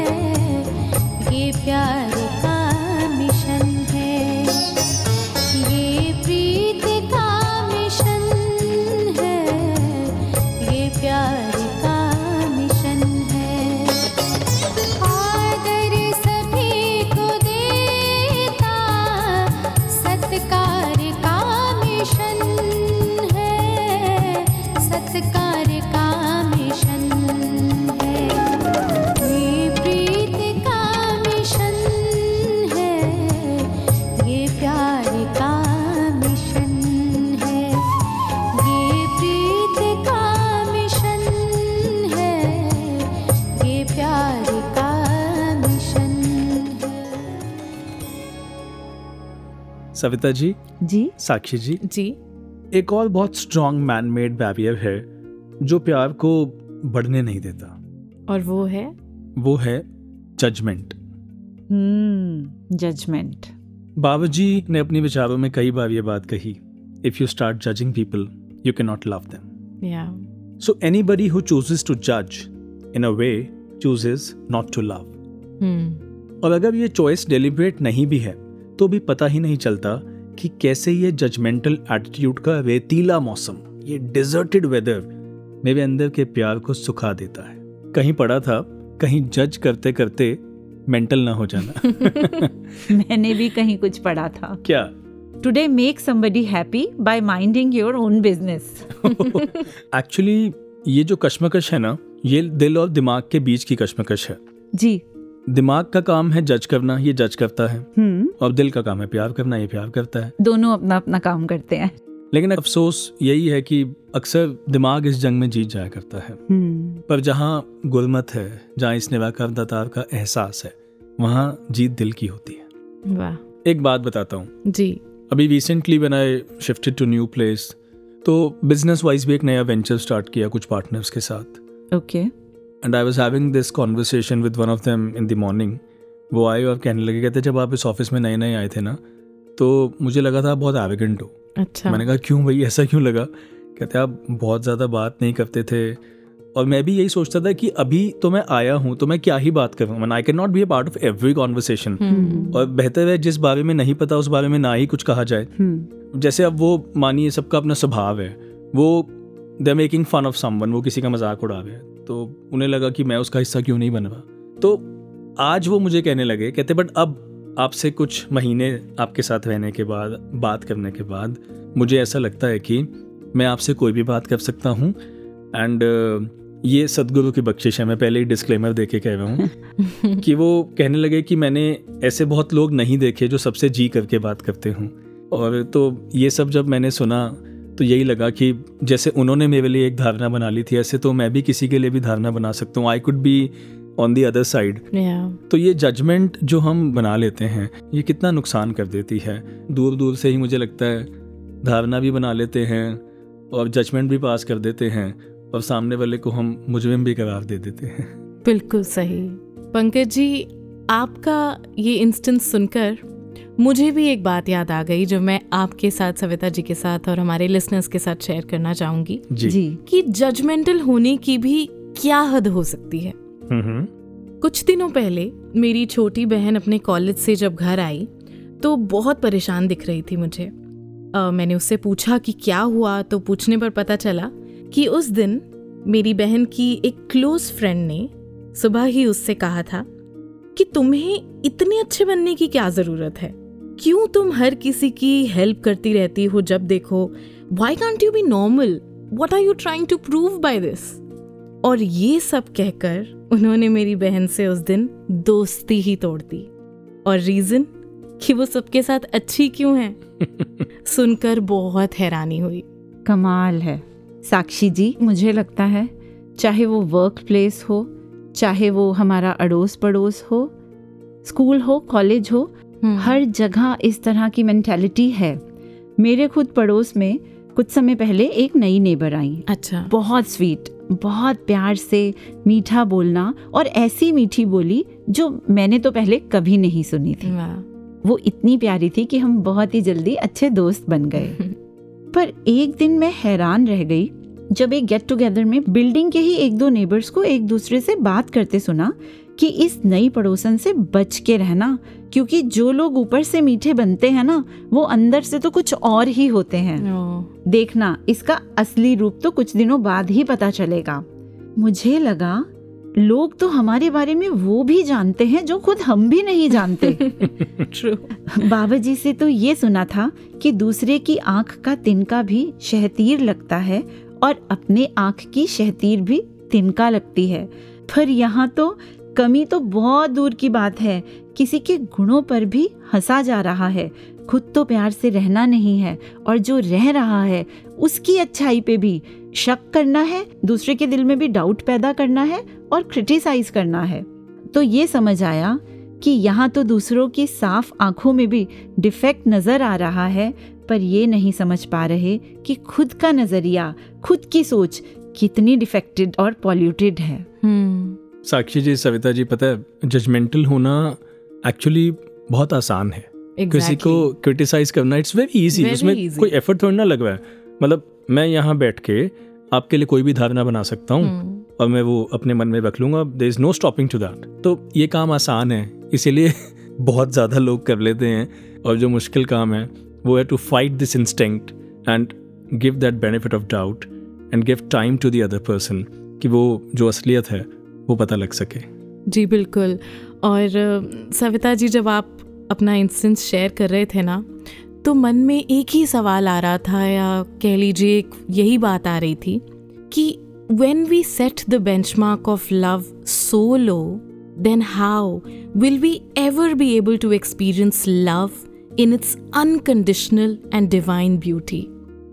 ये प्यार सविता जी? जी। साक्षी जी? जी। एक और बहुत स्ट्रॉन्ग मैन मेड बैरियर है जो प्यार को बढ़ने नहीं देता। और वो है? वो है जजमेंट हम्म जजमेंट बाबा जी ने अपने विचारों में कई बार ये बात कही if you start judging people you can not love them या so anybody who chooses to जज in a way chooses not to love hmm. और अगर ये चॉइस डेलिब्रेट नहीं भी है तो भी पता ही नहीं चलता कि कैसे ये जजमेंटल एटीट्यूड का रेतीला मौसम ये डिजर्टेड वेदर मेरे अंदर के प्यार को सुखा देता है। कहीं पड़ा था कहीं जज करते करते मेंटल ना हो जाना। मैंने भी कहीं कुछ पढ़ा था। क्या? Today make somebody happy by minding your own business actually ये जो कश्मकश है ना ये दिल और दिमाग के बीच की कश्मकश है। जी। दिमाग का काम है जज करना ये जज करता है। हम्म। और दिल का काम है प्यार करना ये प्यार करता है। दोनों अपना अपना काम करते हैं। लेकिन अफसोस यही है कि अक्सर दिमाग इस जंग में जीत जाया करता है। हम्म। पर जहाँ गुलमत है जहाँ इस निराकार दातार का एहसास है वहाँ जीत दिल की होती है। वाह। एक बात बताता हूँ। जी। अभी recently when I shifted to new place तो बिज़नेस वाइज भी एक नया वेंचर स्टार्ट किया कुछ पार्टनर्स के साथ। Okay and I was having this conversation with one of them in the morning वो आए और कहने लगे कहते जब आप इस ऑफ़िस में नए नए आए थे ना तो मुझे लगा था आप बहुत एविगेंट हो। अच्छा। मैंने कहा क्यों भाई ऐसा क्यों लगा? कहते आप बहुत ज़्यादा बात नहीं करते थे। और मैं भी यही सोचता था कि अभी तो मैं आया हूँ तो मैं क्या ही बात करूँ मैं I can not be a part of every conversation और बेहतर है जिस बारे में नहीं पता उस बारे में ना ही कुछ कहा जाए। हम्म। जैसे अब वो मानिए सबका अपना स्वभाव है। वो they making fun of someone वो किसी का मज़ाक उड़ा रहे हैं। तो उन्हें लगा कि मैं उसका हिस्सा क्यों नहीं बन रहा तो आज वो मुझे कहने लगे कहते बट अब आपसे कुछ महीने आपके साथ रहने के बाद बात करने के बाद मुझे ऐसा लगता है कि मैं आपसे कोई भी बात कर सकता हूँ। एंड ये सदगुरु की बख्शिश है। मैं पहले ही डिस्क्लेमर दे के कह रहा हूँ कि वो कहने लगे कि मैंने ऐसे बहुत लोग नहीं देखे जो सबसे जी करके बात करते हूँ। और तो ये सब जब मैंने सुना तो यही लगा कि जैसे उन्होंने मेरे लिए एक धारणा बना ली थी ऐसे तो मैं भी किसी के लिए भी धारणा बना सकता हूँ। I could be on the other side तो ये जजमेंट जो हम बना लेते हैं ये कितना नुकसान कर देती है। दूर दूर से ही मुझे लगता है धारणा भी बना लेते हैं और जजमेंट भी पास कर देते हैं और सामने वाले को हम मुजरिम भी करार दे देते हैं। बिल्कुल सही। पंकज जी आपका ये इंस्टेंस सुनकर मुझे भी एक बात याद आ गई जो मैं आपके साथ सविता जी के साथ और हमारे लिसनर्स के साथ शेयर करना चाहूँगी। जी, जी। कि जजमेंटल होने की भी क्या हद हो सकती है? हम्म हम्म, कुछ दिनों पहले मेरी छोटी बहन अपने कॉलेज से जब घर आई तो बहुत परेशान दिख रही थी मुझे। अ, मैंने उससे पूछा कि क्या हुआ तो पूछने पर पता चला कि उस दिन मेरी बहन की एक क्लोज फ्रेंड ने सुबह ही उससे कहा था कि तुम्हें इतने अच्छे बनने की क्या ज़रूरत है? क्यों तुम हर किसी की हेल्प करती रहती हो जब देखो why can't you be normal what are you trying to prove by this और ये सब कहकर उन्होंने मेरी बहन से उस दिन दोस्ती ही तोड़ दी। और रीजन कि वो सबके साथ अच्छी क्यों है? सुनकर बहुत हैरानी हुई। कमाल है। साक्षी जी मुझे लगता है चाहे वो वर्क प्लेस हो चाहे वो हमारा अड़ोस पड़ोस हो स्कूल हो कॉलेज हो हर जगह इस तरह की मैंटेलिटी है। मेरे खुद पड़ोस में कुछ समय पहले एक नई नेबर आई। अच्छा। बहुत स्वीट बहुत प्यार से मीठा बोलना और ऐसी मीठी बोली जो मैंने तो पहले कभी नहीं सुनी थी। वो इतनी प्यारी थी कि हम बहुत ही जल्दी अच्छे दोस्त बन गए। पर एक दिन मैं हैरान रह गई जब एक गेट टुगेदर में बिल्डिंग के ही एक दो नेबर्स को एक दूसरे से बात करते सुना कि इस नई पड़ोसन से बच के रहना क्योंकि जो लोग ऊपर से मीठे बनते हैं ना वो अंदर से तो कुछ और ही होते हैं। देखना इसका असली रूप तो कुछ दिनों बाद ही पता चलेगा। मुझे लगा लोग तो हमारे बारे में वो भी जानते हैं जो खुद हम भी नहीं जानते। बाबा जी से तो ये सुना था कि दूसरे की आँख का तिनका भी शहतीर लगता है और अपने आँख की शहतीर भी तिनका लगती है। पर यहाँ तो कमी तो बहुत दूर की बात है। किसी के गुणों पर भी हंसा जा रहा है। खुद तो प्यार से रहना नहीं है और जो रह रहा है, उसकी अच्छाई पे भी शक करना है, दूसरे के दिल में भी डाउट पैदा करना है और क्रिटिसाइज करना है। तो ये समझ आया कि यहाँ तो दूसरों की साफ़ आँखों में भी डिफेक्ट नज़र आ रहा है पर ये नहीं समझ पा रहे कि खुद का नज़रिया खुद की सोच कितनी डिफेक्टेड और पॉल्यूटेड है। साक्षी जी सविता जी पता है जजमेंटल होना एक्चुअली बहुत आसान है। exactly. किसी को क्रिटिसाइज करना इट्स वेरी इजी उसमें easy. कोई एफर्ट थोड़ी ना लग है। मतलब मैं यहाँ बैठ के आपके लिए कोई भी धारणा बना सकता हूँ और मैं वो अपने मन में रख लूँगा। There is no stopping to that तो ये काम आसान है इसीलिए बहुत ज़्यादा लोग कर लेते हैं और जो मुश्किल काम है वो है to fight this instinct and give that benefit of doubt and give time to the other person कि वो जो असलियत है, वो पता लग सके। जी, बिल्कुल। और सविता जी, जब आप अपना इंस्टेंस शेयर कर रहे थे ना तो मन में एक ही सवाल आ रहा था या कह लीजिए एक यही बात आ रही थी कि when we set the benchmark of love so low then how will we ever be able to experience love in its unconditional and divine beauty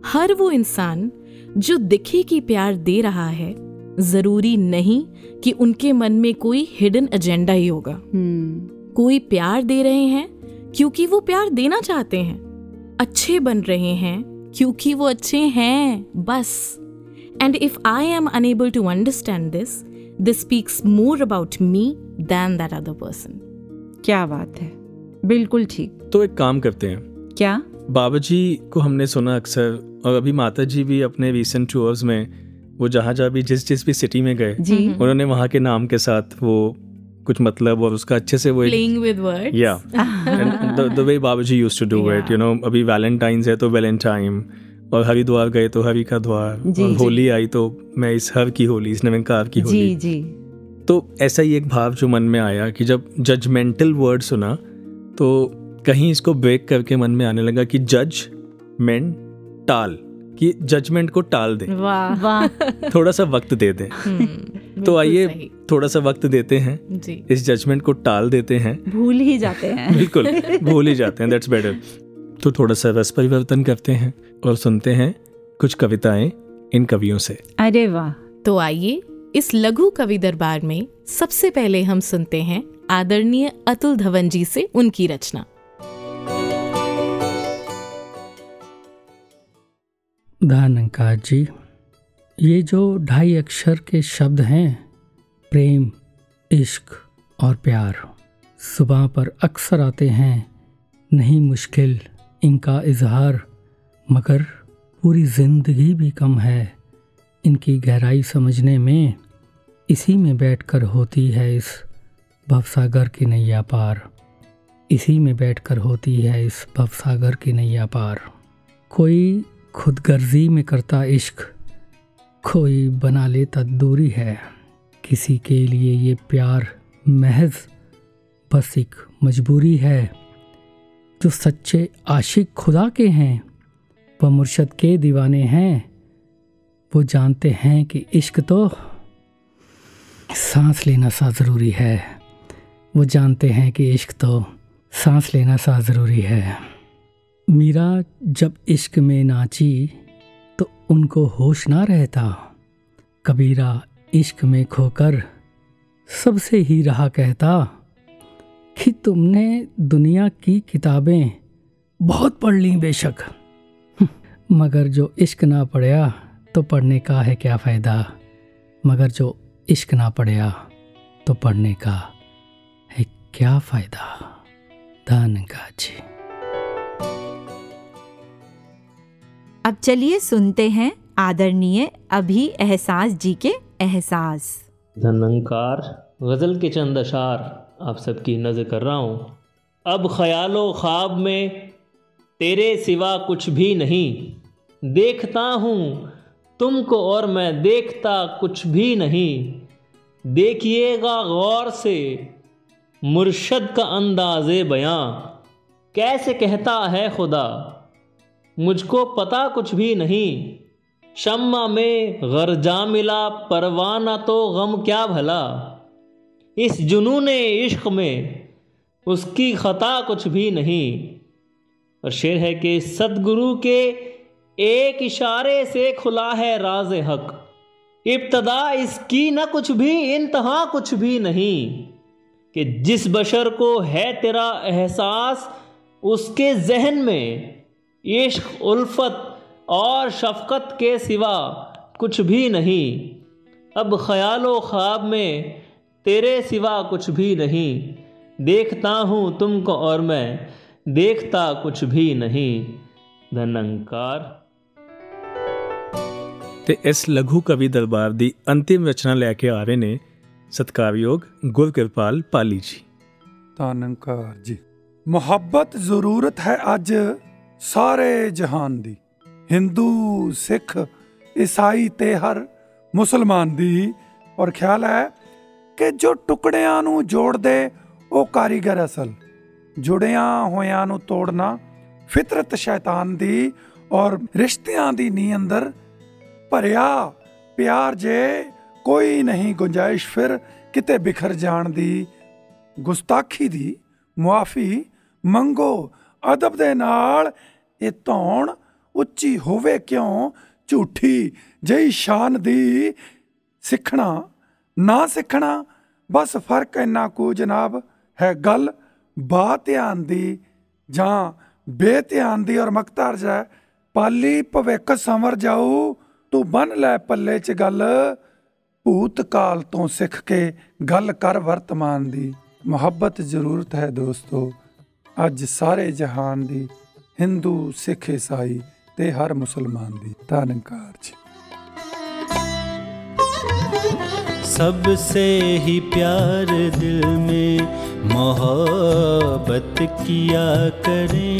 हर वो इंसान जो दिखे की प्यार दे रहा है ज़रूरी नहीं कि उनके मन में कोई हिडन एजेंडा ही होगा। कोई प्यार दे रहे हैं क्योंकि वो प्यार देना चाहते हैं। अच्छे बन रहे हैं क्योंकि वो अच्छे हैं बस। And if I am unable to understand this this speaks more about me than that other person क्या बात है। बिल्कुल ठीक। तो एक काम करते हैं। क्या? बाबा जी को हमने सुना अक्सर और अभी माता जी भी अपने रिसेंट टूर्स में वो जहाँ जहाँ भी जिस जिस भी सिटी में गए। उन्होंने वहाँ के नाम के साथ वो कुछ मतलब और उसका अच्छे से वो प्लेइंग विद वर्ड्स या the way Baba ji use to do it you know अभी वैलेंटाइंस है तो वैलेंटाइन और हरिद्वार गए तो हरि का द्वार जी, और होली आई तो मैं इस हर की होली इस निरंकार की होली। जी जी। तो ऐसा ही एक भाव जो मन में आया कि जब जजमेंटल वर्ड सुना तो कहीं इसको ब्रेक करके मन में आने लगा कि जज मेन टाल कि जजमेंट को टाल दें। वाह। वाह। थोड़ा सा वक्त दे दें। तो आइए थोड़ा सा वक्त देते हैं जी। इस जजमेंट को टाल देते हैं। भूल ही जाते हैं। बिल्कुल भूल ही जाते हैं दैट्स बेटर तो थोड़ा सा रस परिवर्तन करते हैं और सुनते हैं कुछ कविताएँ इन कवियों से। अरे वाह। तो आइए इस लघु कवि दरबार में सबसे पहले हम सुनते हैं आदरणीय अतुल धवन जी से उनकी रचना। दानंकार जी ये जो ढाई अक्षर के शब्द हैं, प्रेम, इश्क और प्यार, सुबह पर अक्सर आते हैं, नहीं मुश्किल, इनका इजहार, मगर पूरी ज़िंदगी भी कम है, इनकी गहराई समझने में, इसी में बैठकर होती है इस भवसागर की नैया पार, इसी में बैठकर होती है इस भवसागर की नैया पार। कोई खुदगर्जी में करता इश्क। कोई बना लेता दूरी है। किसी के लिए ये प्यार महज बस एक मजबूरी है। जो सच्चे आशिक खुदा के हैं वह मुर्शद के दीवाने हैं, वो जानते हैं कि इश्क तो सांस लेना सा ज़रूरी है। वो जानते हैं कि इश्क तो सांस लेना सा ज़रूरी है। मीरा जब इश्क में नाची तो उनको होश ना रहता। कबीरा इश्क में खोकर सबसे ही रहा कहता कि तुमने दुनिया की किताबें बहुत पढ़ ली बेशक। मगर जो इश्क ना पढ़या तो पढ़ने का है क्या फ़ायदा? मगर जो इश्क ना पढ़या तो पढ़ने का है क्या फ़ायदा? धन का जी अब चलिए सुनते हैं आदरणीय अभी एहसास जी के एहसास। धनंकार, गज़ल के चंद अशार आप सबकी नज़र कर रहा हूँ। अब ख्यालो ख्वाब में तेरे सिवा कुछ भी नहीं। देखता हूँ, तुमको और मैं देखता कुछ भी नहीं। देखिएगा गौर से मुर्शद का अंदाज़े बयां। कैसे कहता है खुदा? मुझको पता कुछ भी नहीं। शम्मा में गरजा मिला परवाना तो गम क्या भला। इस जुनून इश्क में उसकी खता कुछ भी नहीं। और शेर है कि सदगुरु के एक इशारे से खुला है राज हक। इब्तदा इसकी न कुछ भी, इंतहा कुछ भी नहीं। कि जिस बशर को है तेरा एहसास, उसके जहन में इश्क उल्फत और शफकत के सिवा कुछ भी नहीं अब ख्यालो ख्वाब में तेरे सिवा कुछ भी नहीं देखता हूँ तुमको और मैं देखता कुछ भी नहीं धनंकार ਤੇ ਇਸ ਲਘੂ ਕਵੀ ਦਰਬਾਰ ਦੀ ਅੰਤਿਮ ਰਚਨਾ ਲੈ ਕੇ ਆ ਰਹੇ ਨੇ ਸਤਕਾਰਯੋਗ ਗੁਰਕਿਰਪਾਲ ਪਾਲੀ ਜੀ ਧੰਨਕਾਰ ਜੀ ਮੁਹੱਬਤ ਜ਼ਰੂਰਤ ਹੈ ਅੱਜ ਸਾਰੇ ਜਹਾਨ ਦੀ, ਹਿੰਦੂ, ਸਿੱਖ, ਈਸਾਈ ਤੇ ਹਰ ਮੁਸਲਮਾਨ ਦੀ। ਔਰ ਖਿਆਲ ਹੈ ਕਿ ਜੋ ਟੁਕੜਿਆਂ ਨੂੰ ਜੋੜਦੇ, ਉਹ ਕਾਰੀਗਰ ਅਸਲ। ਜੁੜਿਆਂ ਹੋਇਆਂ ਨੂੰ ਤੋੜਨਾ ਫਿਤਰਤ ਸ਼ੈਤਾਨ ਦੀ ਔਰ ਰਿਸ਼ਤਿਆਂ ਦੀ ਨੀ ਅੰਦਰ ਭਰਿਆ ਪਿਆਰ ਜੇ ਕੋਈ ਨਹੀਂ ਗੁੰਜਾਇਸ਼, ਫਿਰ ਕਿਤੇ ਬਿਖਰ ਜਾਣ ਦੀ ਗੁਸਤਾਖੀ ਦੀ ਮੁਆਫੀ ਮੰਗੋ। ਅਦਬ ਦੇ ਨਾਲ ਇਹ ਧੌਣ ਉੱਚੀ ਹੋਵੇ ਕਿਉਂ? ਝੂਠੀ ਜਈ ਸ਼ਾਨ ਦੀ ਸਿੱਖਣਾ, ਨਾ ਸਿੱਖਣਾ, ਬਸ ਫ਼ਰਕ ਇੰਨਾ ਕੁ ਜਨਾਬ ਹੈ ਗੱਲ। ਬਾ ਧਿਆਨ ਦੀ ਜਾਂ ਬੇਧਿਆਨ ਦੀ ਔਰ ਮਕਤਾਰ ਜਾ ਪਾਲੀ ਭਵਿੱਖ ਸੰਵਰ ਜਾਊ, ਤੂੰ ਬੰਨ ਲੈ ਪੱਲੇ 'ਚ ਗੱਲ। ਭੂਤ ਕਾਲ ਤੋਂ ਸਿੱਖ ਕੇ ਗੱਲ ਕਰ ਵਰਤਮਾਨ ਦੀ। ਮੁਹੱਬਤ ਜ਼ਰੂਰਤ ਹੈ ਦੋਸਤੋ, ਅੱਜ ਸਾਰੇ ਜਹਾਨ ਦੀ ਹਿੰਦੂ ਸਿੱਖ ਈਸਾਈ ਤੇ ਹਰ ਮੁਸਲਮਾਨ ਦੀ ਧੰਨਕਾਰ ਜੀ सबसे ही प्यार दिल में मोहब्बत किया करें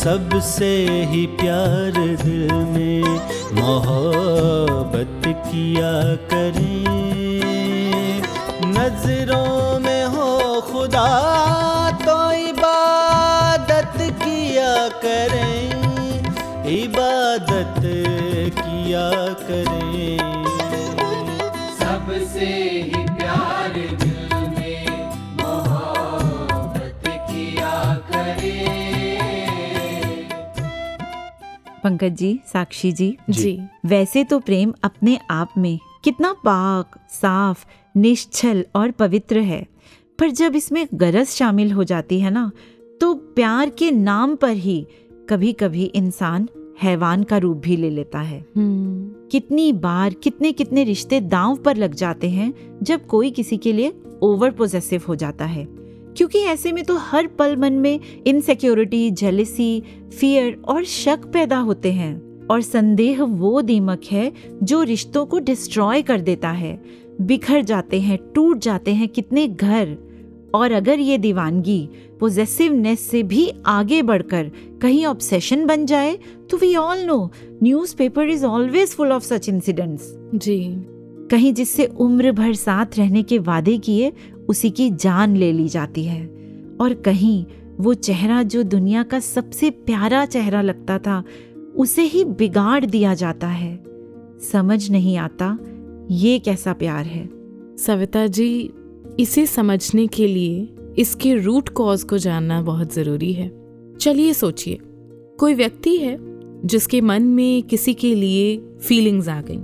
सबसे ही प्यार दिल में मोहब्बत किया करें नजरों में हो खुदा इबादत किया करें। सबसे ही प्यार दिल में मोहब्बत किया करे। पंकज जी साक्षी जी जी। वैसे तो प्रेम अपने आप में कितना पाक साफ़ निश्चल और पवित्र है। पर जब इसमें गरज शामिल हो जाती है ना तो प्यार के नाम पर ही कभी कभी इंसान हैवान का रूप भी ले लेता है। कितनी बार कितने कितने रिश्ते दांव पर लग जाते हैं जब कोई किसी के लिए ओवर पोजेसिव हो जाता है। क्योंकि ऐसे में तो हर पल मन में इनसेक्योरिटी जेलिसी फियर और शक पैदा होते हैं। और संदेह वो दीमक है जो रिश्तों को डिस्ट्रॉय कर देता है। बिखर जाते हैं टूट जाते हैं कितने घर। और अगर ये दीवानगी पोजेसिवनेस से भी आगे बढ़कर कहीं ऑब्सेशन बन जाए तो we all know newspaper is always full of such incidents जी। कहीं जिससे उम्र भर साथ रहने के वादे किए उसी की जान ले ली जाती है। और कहीं वो चेहरा जो दुनिया का सबसे प्यारा चेहरा लगता था उसे ही बिगाड़ दिया जाता है। समझ नहीं आता ये कैसा प्यार है। सविता जी इसे समझने के लिए इसके रूट कॉज को जानना बहुत ज़रूरी है। चलिए सोचिए कोई व्यक्ति है जिसके मन में किसी के लिए फीलिंग्स आ गई।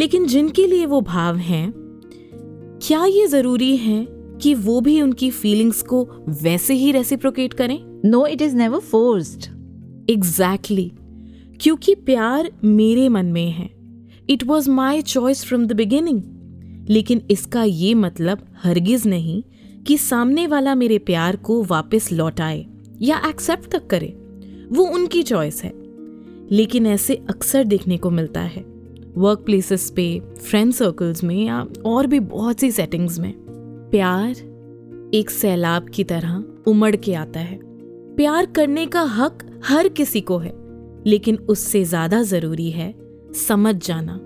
लेकिन जिनके लिए वो भाव हैं क्या ये ज़रूरी है कि वो भी उनकी फीलिंग्स को वैसे ही रेसिप्रोकेट करें? No it is never forced exactly क्योंकि प्यार मेरे मन में है। It was my choice from the beginning लेकिन इसका ये मतलब हरगिज नहीं कि सामने वाला मेरे प्यार को वापस लौटाए या एक्सेप्ट तक करे। वो उनकी चॉइस है। लेकिन ऐसे अक्सर देखने को मिलता है। वर्क प्लेसेस पे फ्रेंड सर्कल्स में या और भी बहुत सी सेटिंग्स में। प्यार एक सैलाब की तरह उमड़ के आता है। प्यार करने का हक हर किसी को है, लेकिन उससे ज़्यादा ज़रूरी है समझ जाना।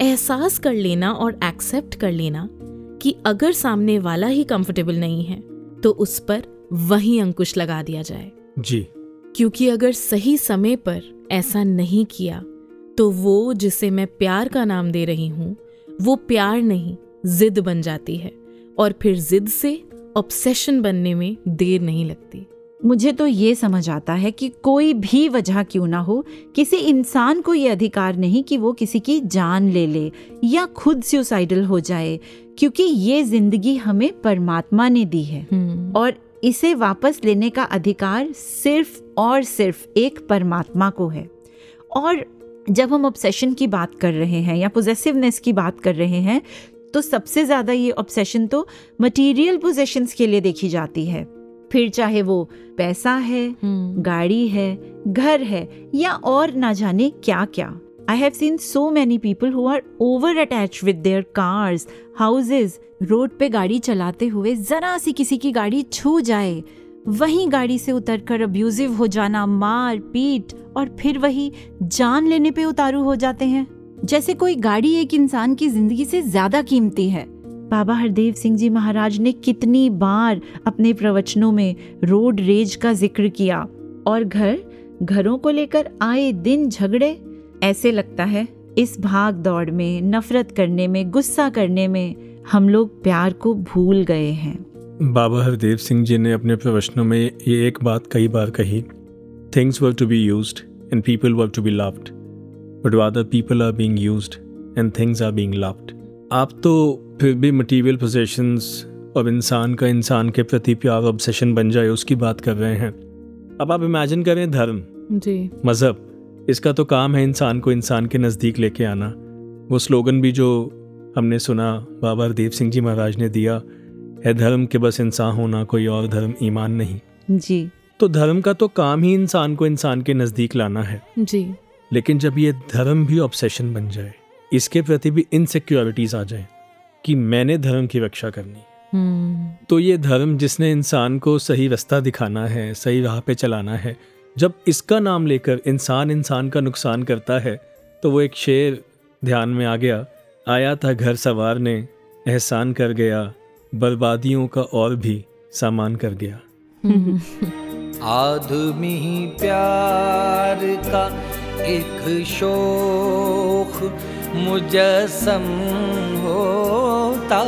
एहसास कर लेना और एक्सेप्ट कर लेना कि अगर सामने वाला ही कंफर्टेबल नहीं है तो उस पर वही अंकुश लगा दिया जाए। जी। क्योंकि अगर सही समय पर ऐसा नहीं किया तो वो जिसे मैं प्यार का नाम दे रही हूँ वो प्यार नहीं जिद बन जाती है और फिर जिद से ऑब्सेशन बनने में देर नहीं लगती। मुझे तो ये समझ आता है कि कोई भी वजह क्यों ना हो किसी इंसान को ये अधिकार नहीं कि वो किसी की जान ले ले या खुद सुसाइडल हो जाए क्योंकि ये ज़िंदगी हमें परमात्मा ने दी है। और इसे वापस लेने का अधिकार सिर्फ़ और सिर्फ़ एक परमात्मा को है। और जब हम ऑब्सेशन की बात कर रहे हैं या पोजेसिवनेस की बात कर रहे हैं तो सबसे ज़्यादा ये ऑब्सेशन तो मटेरियल पोजेशंस के लिए देखी जाती है। फिर चाहे वो पैसा है गाड़ी है घर है या और ना जाने क्या क्या I have seen so many people who are over attach with their cars houses road पे गाड़ी चलाते हुए जरा सी किसी की गाड़ी छू जाए। वहीं गाड़ी से उतरकर अब्यूजिव हो जाना मार पीट और फिर वही जान लेने पे उतारू हो जाते हैं। जैसे कोई गाड़ी एक इंसान की ज़िंदगी से ज़्यादा कीमती है। बाबा हरदेव सिंह जी महाराज ने कितनी बार अपने प्रवचनों में रोड रेज का ज़िक्र किया और घर, घरों को लेकर आए दिन झगड़े। ऐसे लगता है, इस भाग दौड़ में, नफरत करने में, गुस्सा करने में हम लोग प्यार को भूल गए हैं। बाबा हरदेव सिंह जी ने अपने प्रवचनों में ये एक बात कई बार कही things were to be use and people were to be loved but other people are being use and things are being loved आप तो फिर भी मटीरियल पोजेशंस और इंसान का इंसान के प्रति प्यार ऑब्सेशन बन जाए उसकी बात कर रहे हैं। अब आप इमेजिन करें धर्म। जी। मज़हब। इसका तो काम है इंसान को इंसान के नज़दीक लेके आना। वो स्लोगन भी जो हमने सुना बाबा हरदेव सिंह जी महाराज ने दिया है धर्म के बस इंसान होना कोई और धर्म ईमान नहीं। जी। तो धर्म का तो काम ही इंसान को इंसान के नज़दीक लाना है। जी। लेकिन जब ये धर्म भी ऑब्सेशन बन जाए इसके प्रति भी इनसिक्योरिटीज आ जाए कि मैंने धर्म की रक्षा करनी। हम्म। तो ये धर्म जिसने इंसान को सही रास्ता दिखाना है सही राह पे चलाना है जब इसका नाम लेकर इंसान इंसान का नुकसान करता है तो वो एक शेर ध्यान में आ गया। आया था घर सवार ने एहसान कर गया बर्बादियों का और भी सामान कर गया। आदमी प्यार का एक शोख मुजसम होता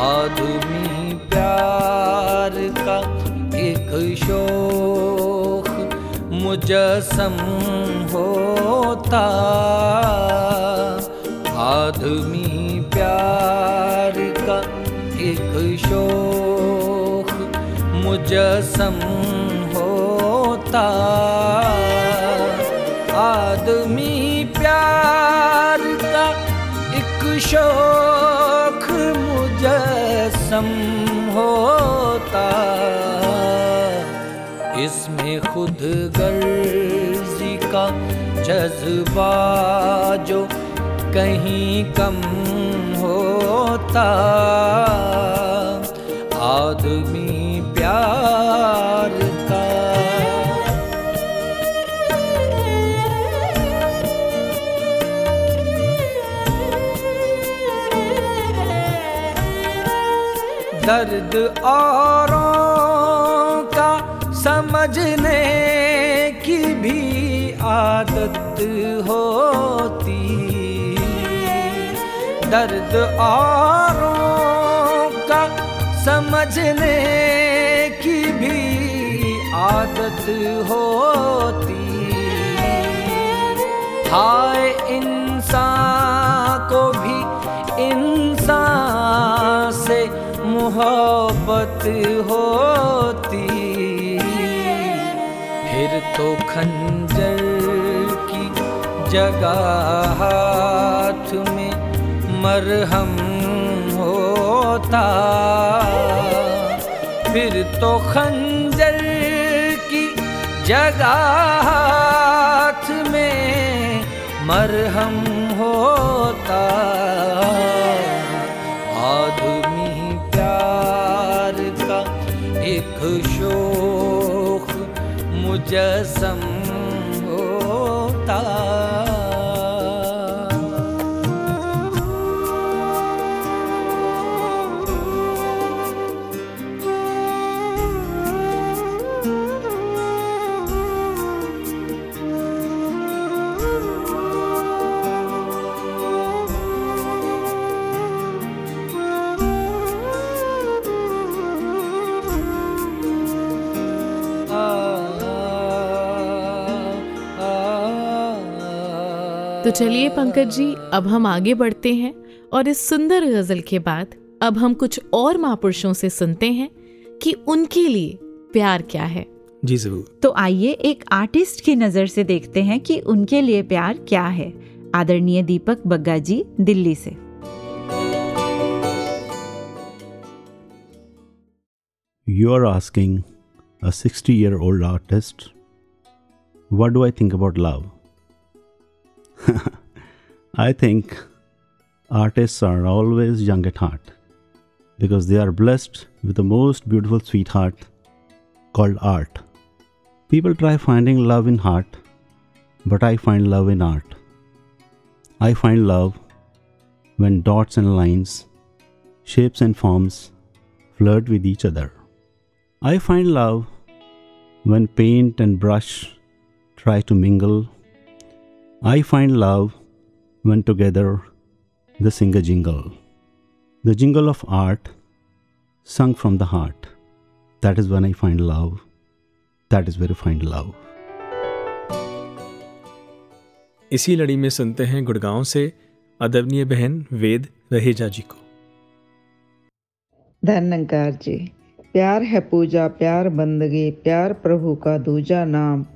आदमी प्यार का एक शोक मुजसम होता आदमी प्यार का एक शोख मुजसम होता। आदमी प्यार का एक शोख मुजसम होता। इसमें खुद गर्जी का जज्बा जो कहीं कम होता। आदमी दर्द औरों का समझने की भी आदत होती। दर्द औरों का समझने होती। हाय इंसान को भी इंसान से मोहब्बत होती। फिर तो खंजर की जगह हाथ में मरहम होता। फिर तो खंजर हाथ में मरहम होता आदमी प्यार का एक शोक मुजसम तो चलिए पंकज जी अब हम आगे बढ़ते हैं और इस सुंदर गज़ल के बाद अब हम कुछ और महापुरुषों से सुनते हैं कि उनके लिए प्यार क्या है। जी ज़रूर। तो आइए एक आर्टिस्ट की नज़र से देखते हैं कि उनके लिए प्यार क्या है। आदरणीय दीपक बग्गा जी दिल्ली से। You are asking a 60 year old artist, what do I think about love? I think artists are always young at heart because they are blessed with the most beautiful sweetheart called art. People try finding love in heart, but I find love in art. I find love when dots and lines, shapes and forms flirt with each other. I find love when paint and brush try to mingle. I find love one together the singer jingle the jingle of art song from the heart that is one I find love that is very find love इसी लड़ी में सुनते हैं गुड़गांव से अदरणीय बहन वेद रहेजा जी को। धन जी प्यार है पूजा प्यार बंदगी प्यार प्रभु का दूजा नाम।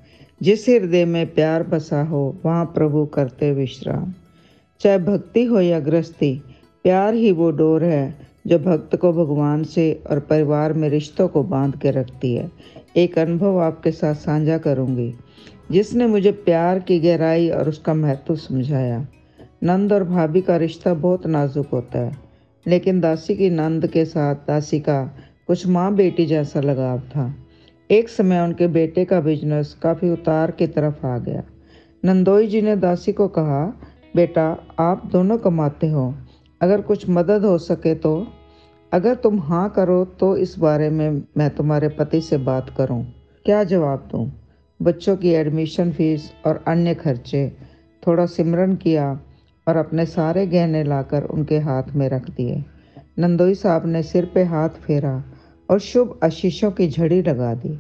जिस हृदय में प्यार बसा हो, वहाँ प्रभु करते विश्राम। चाहे भक्ति हो या गृहस्थी, प्यार ही वो डोर है जो भक्त को भगवान से और परिवार में रिश्तों को बाँध के रखती है। एक अनुभव आपके साथ साझा करूँगी। जिसने मुझे प्यार की गहराई और उसका महत्व समझाया। नंद और भाभी का रिश्ता बहुत नाजुक होता है, लेकिन दासी की नंद के साथ दासी का कुछ माँ बेटी जैसा लगाव था। एक समय उनके बेटे का बिज़नेस काफ़ी उतार की तरफ़ आ गया। नंदोई जी ने दासी को कहा, बेटा, आप दोनों कमाते हो। अगर कुछ मदद हो सके तो। अगर तुम हाँ करो तो इस बारे में मैं तुम्हारे पति से बात करूँ। क्या जवाब दूँ? बच्चों की एडमिशन फ़ीस और अन्य खर्चे। थोड़ा सिमरन किया और अपने सारे गहने लाकर उनके हाथ में रख दिए। नंदोई साहब ने सिर पे हाथ फेरा। और शुभ आशीषों की झड़ी लगा दी।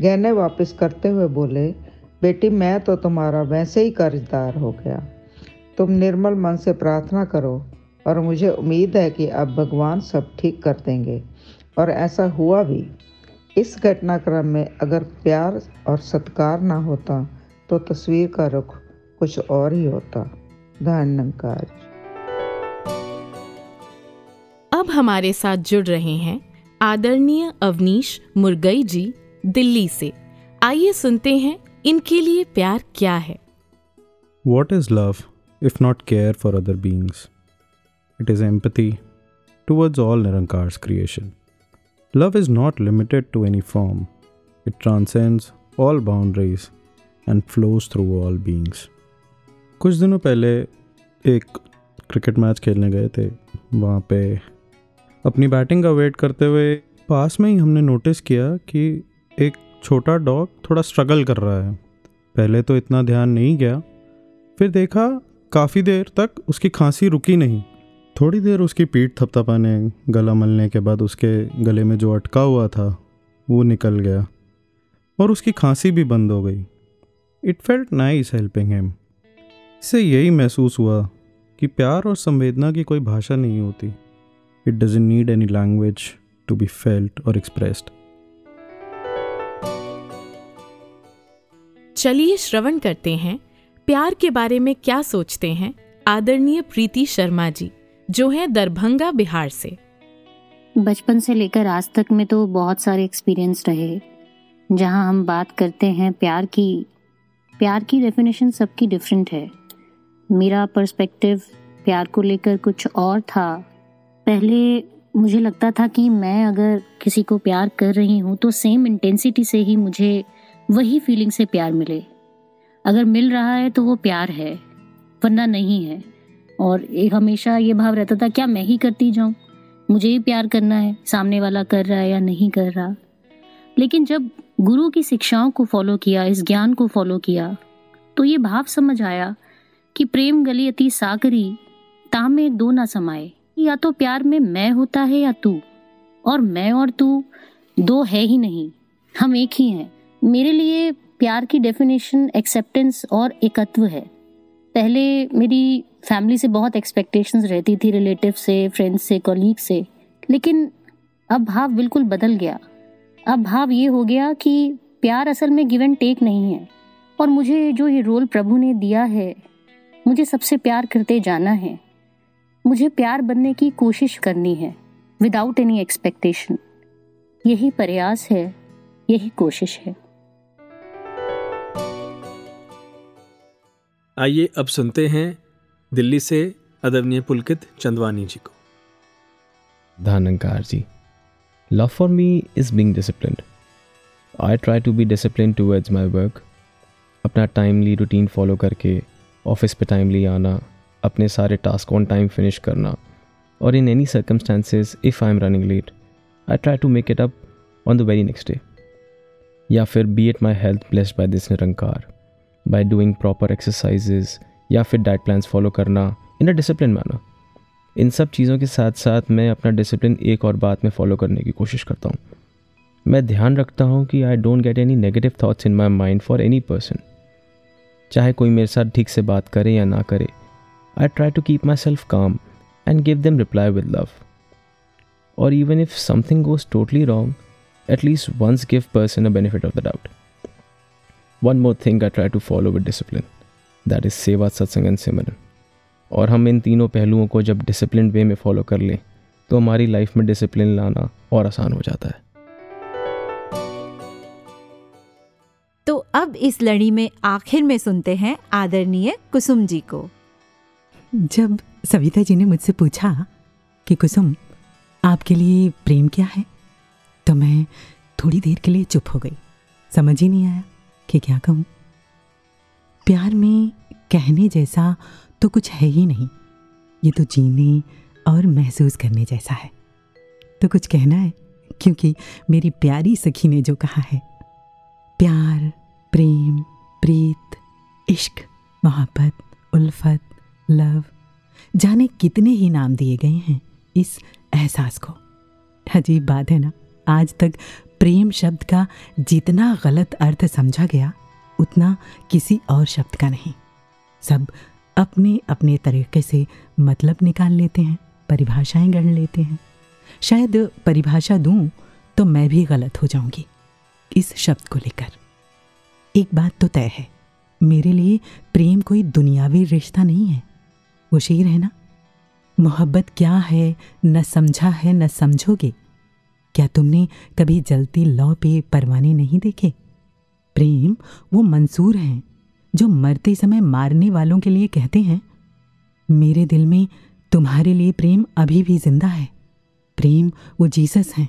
गहने वापस करते हुए बोले, बेटी, मैं तो तुम्हारा वैसे ही कर्जदार हो गया। तुम निर्मल मन से प्रार्थना करो और मुझे उम्मीद है कि अब भगवान सब ठीक कर देंगे। और ऐसा हुआ भी। इस घटनाक्रम में अगर प्यार और सत्कार ना होता तो तस्वीर का रुख कुछ और ही होता। धन्यकार अब हमारे साथ जुड़ रहे हैं आदरणीय अवनीश मुर्गई जी, दिल्ली से। आइए सुनते हैं, इनके लिए प्यार क्या है? What is love if not care for other beings it is empathy towards all Nirankar creation love is not limited to any form it transcends all boundaries and flows through all beings कुछ दिनों पहले एक क्रिकेट मैच खेलने गए थे। वहाँ पे अपनी बैटिंग का वेट करते हुए पास में ही हमने नोटिस किया कि एक छोटा डॉग थोड़ा स्ट्रगल कर रहा है। पहले तो इतना ध्यान नहीं गया, फिर देखा काफ़ी देर तक उसकी खांसी रुकी नहीं। थोड़ी देर उसकी पीठ थपथपाने, गला मलने के बाद उसके गले में जो अटका हुआ था, वो निकल गया और उसकी खांसी भी बंद हो गई। It felt nice helping him इससे यही महसूस हुआ कि प्यार और संवेदना की कोई भाषा नहीं होती। It doesn't need any language to be felt और एक्सप्रेस्ड चलिए श्रवण करते हैं। प्यार के बारे में क्या सोचते हैं? आदरणीय प्रीति शर्मा जी जो हैं दरभंगा बिहार से। बचपन से लेकर आज तक में तो बहुत सारे एक्सपीरियंस रहे। जहाँ हम बात करते हैं प्यार की प्यार की डेफिनेशन सबकी डिफरेंट है। मेरा पर्सपेक्टिव प्यार को लेकर कुछ और था। पहले मुझे लगता था कि मैं अगर किसी को प्यार कर रही हूँ तो सेम इंटेंसिटी से ही मुझे वही फीलिंग से प्यार मिले। अगर मिल रहा है तो वो प्यार है, वरना नहीं है। और एक हमेशा ये भाव रहता था, क्या मैं ही करती जाऊँ? मुझे ही प्यार करना है, सामने वाला कर रहा है या नहीं कर रहा? लेकिन जब गुरु की शिक्षाओं को फॉलो किया, इस ज्ञान को फॉलो किया तो ये भाव समझ आया कि प्रेम गली अति सागरी, तामे दो ना समाए या तो प्यार में मैं होता है या तू। और मैं और तू दो है ही नहीं, हम एक ही हैं। मेरे लिए प्यार की डेफिनेशन एक्सेप्टेंस और एकत्व है। पहले मेरी फैमिली से बहुत एक्सपेक्टेशंस रहती थी रिलेटिव से फ्रेंड्स से कॉलीग से। लेकिन अब भाव बिल्कुल बदल गया। अब भाव ये हो गया कि प्यार असल में गिव एंड टेक नहीं है। और मुझे जो ये रोल प्रभु ने दिया है, मुझे सबसे प्यार करते जाना है। मुझे प्यार बनने की कोशिश करनी है विदाउट एनी एक्सपेक्टेशन यही प्रयास है यही कोशिश है। आइए अब सुनते हैं दिल्ली से अदरणीय पुलकित चंदवानी जी को। धानंकार जी love for me is being discipline I try to be discipline towards my work अपना टाइमली रूटीन फॉलो करके ऑफ़िस पे टाइमली आना अपने सारे टास्क ऑन टाइम फिनिश करना। और in any circumstances if I am running late I try to make it up on the very next day या फिर be at my health blessed by this Nirankar by doing proper exercises या फिर डाइट प्लान्स फॉलो करना इन अ डिसिप्लिन मैनर इन सब चीज़ों के साथ साथ मैं अपना डिसिप्लिन एक और बात में फॉलो करने की कोशिश करता हूँ। मैं ध्यान रखता हूँ कि I don't get any negative thoughts in my mind for any person चाहे कोई मेरे साथ ठीक से बात करे या ना करे I try to keep myself calm and give them reply with love और even if something goes totally wrong at least once give person a benefit of the doubt one more thing I try to follow with discipline that is seva satsang and सिमरन और हम इन तीनों पहलुओं को जब डिसिप्लिन वे में फॉलो कर लें तो हमारी लाइफ में डिसिप्लिन लाना और आसान हो जाता है। तो अब इस लड़ी में आखिर में सुनते हैं आदरणीय कुसुम जी को। जब सविता जी ने मुझसे पूछा कि कुसुम, आपके लिए प्रेम क्या है तो मैं थोड़ी देर के लिए चुप हो गई। समझ ही नहीं आया कि क्या कहूँ। प्यार में कहने जैसा तो कुछ है ही नहीं। ये तो जीने और महसूस करने जैसा है। तो कुछ कहना है, क्योंकि मेरी प्यारी सखी ने जो कहा है, प्यार, प्रेम, प्रीत, इश्क, मोहब्बत, उल्फत लव, जाने कितने ही नाम दिए गए हैं इस एहसास को। अजीब बात है ना, आज तक प्रेम शब्द का जितना गलत अर्थ समझा गया, उतना किसी और शब्द का नहीं। सब अपने अपने तरीके से मतलब निकाल लेते हैं, परिभाषाएँ गढ़ लेते हैं। शायद परिभाषा दूँ तो मैं भी गलत हो जाऊँगी इस शब्द को लेकर। एक बात तो तय है, मेरे लिए प्रेम कोई दुनियावी रिश्ता नहीं है। वो शेर है ना? मोहब्बत क्या है? न समझा है, न समझोगे? क्या तुमने कभी जलती लौ पे परवाने नहीं देखे? प्रेम वो मंसूर हैं, जो मरते समय मारने वालों के लिए कहते हैं। मेरे दिल में तुम्हारे लिए प्रेम अभी भी ज़िंदा है। प्रेम वो जीसस हैं,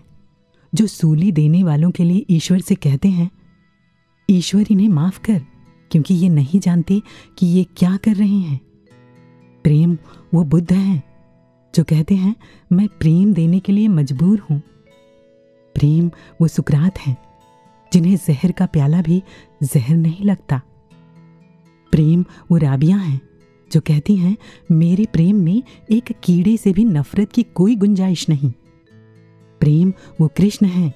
जो सूली देने वालों के लिए ईश्वर से कहते हैं। ईश्वर इन्हें माफ़ कर, क्योंकि ये नहीं जानते कि ये क्या कर रहे हैं। प्रेम वो बुद्ध हैं, जो कहते हैं, मैं प्रेम देने के लिए मजबूर हूँ। प्रेम वो सुकरात हैं, जिन्हें जहर का प्याला भी जहर नहीं लगता। प्रेम वो राबिया हैं, जो कहती हैं, मेरे प्रेम में एक कीड़े से भी नफरत की कोई गुंजाइश नहीं। प्रेम वो कृष्ण हैं,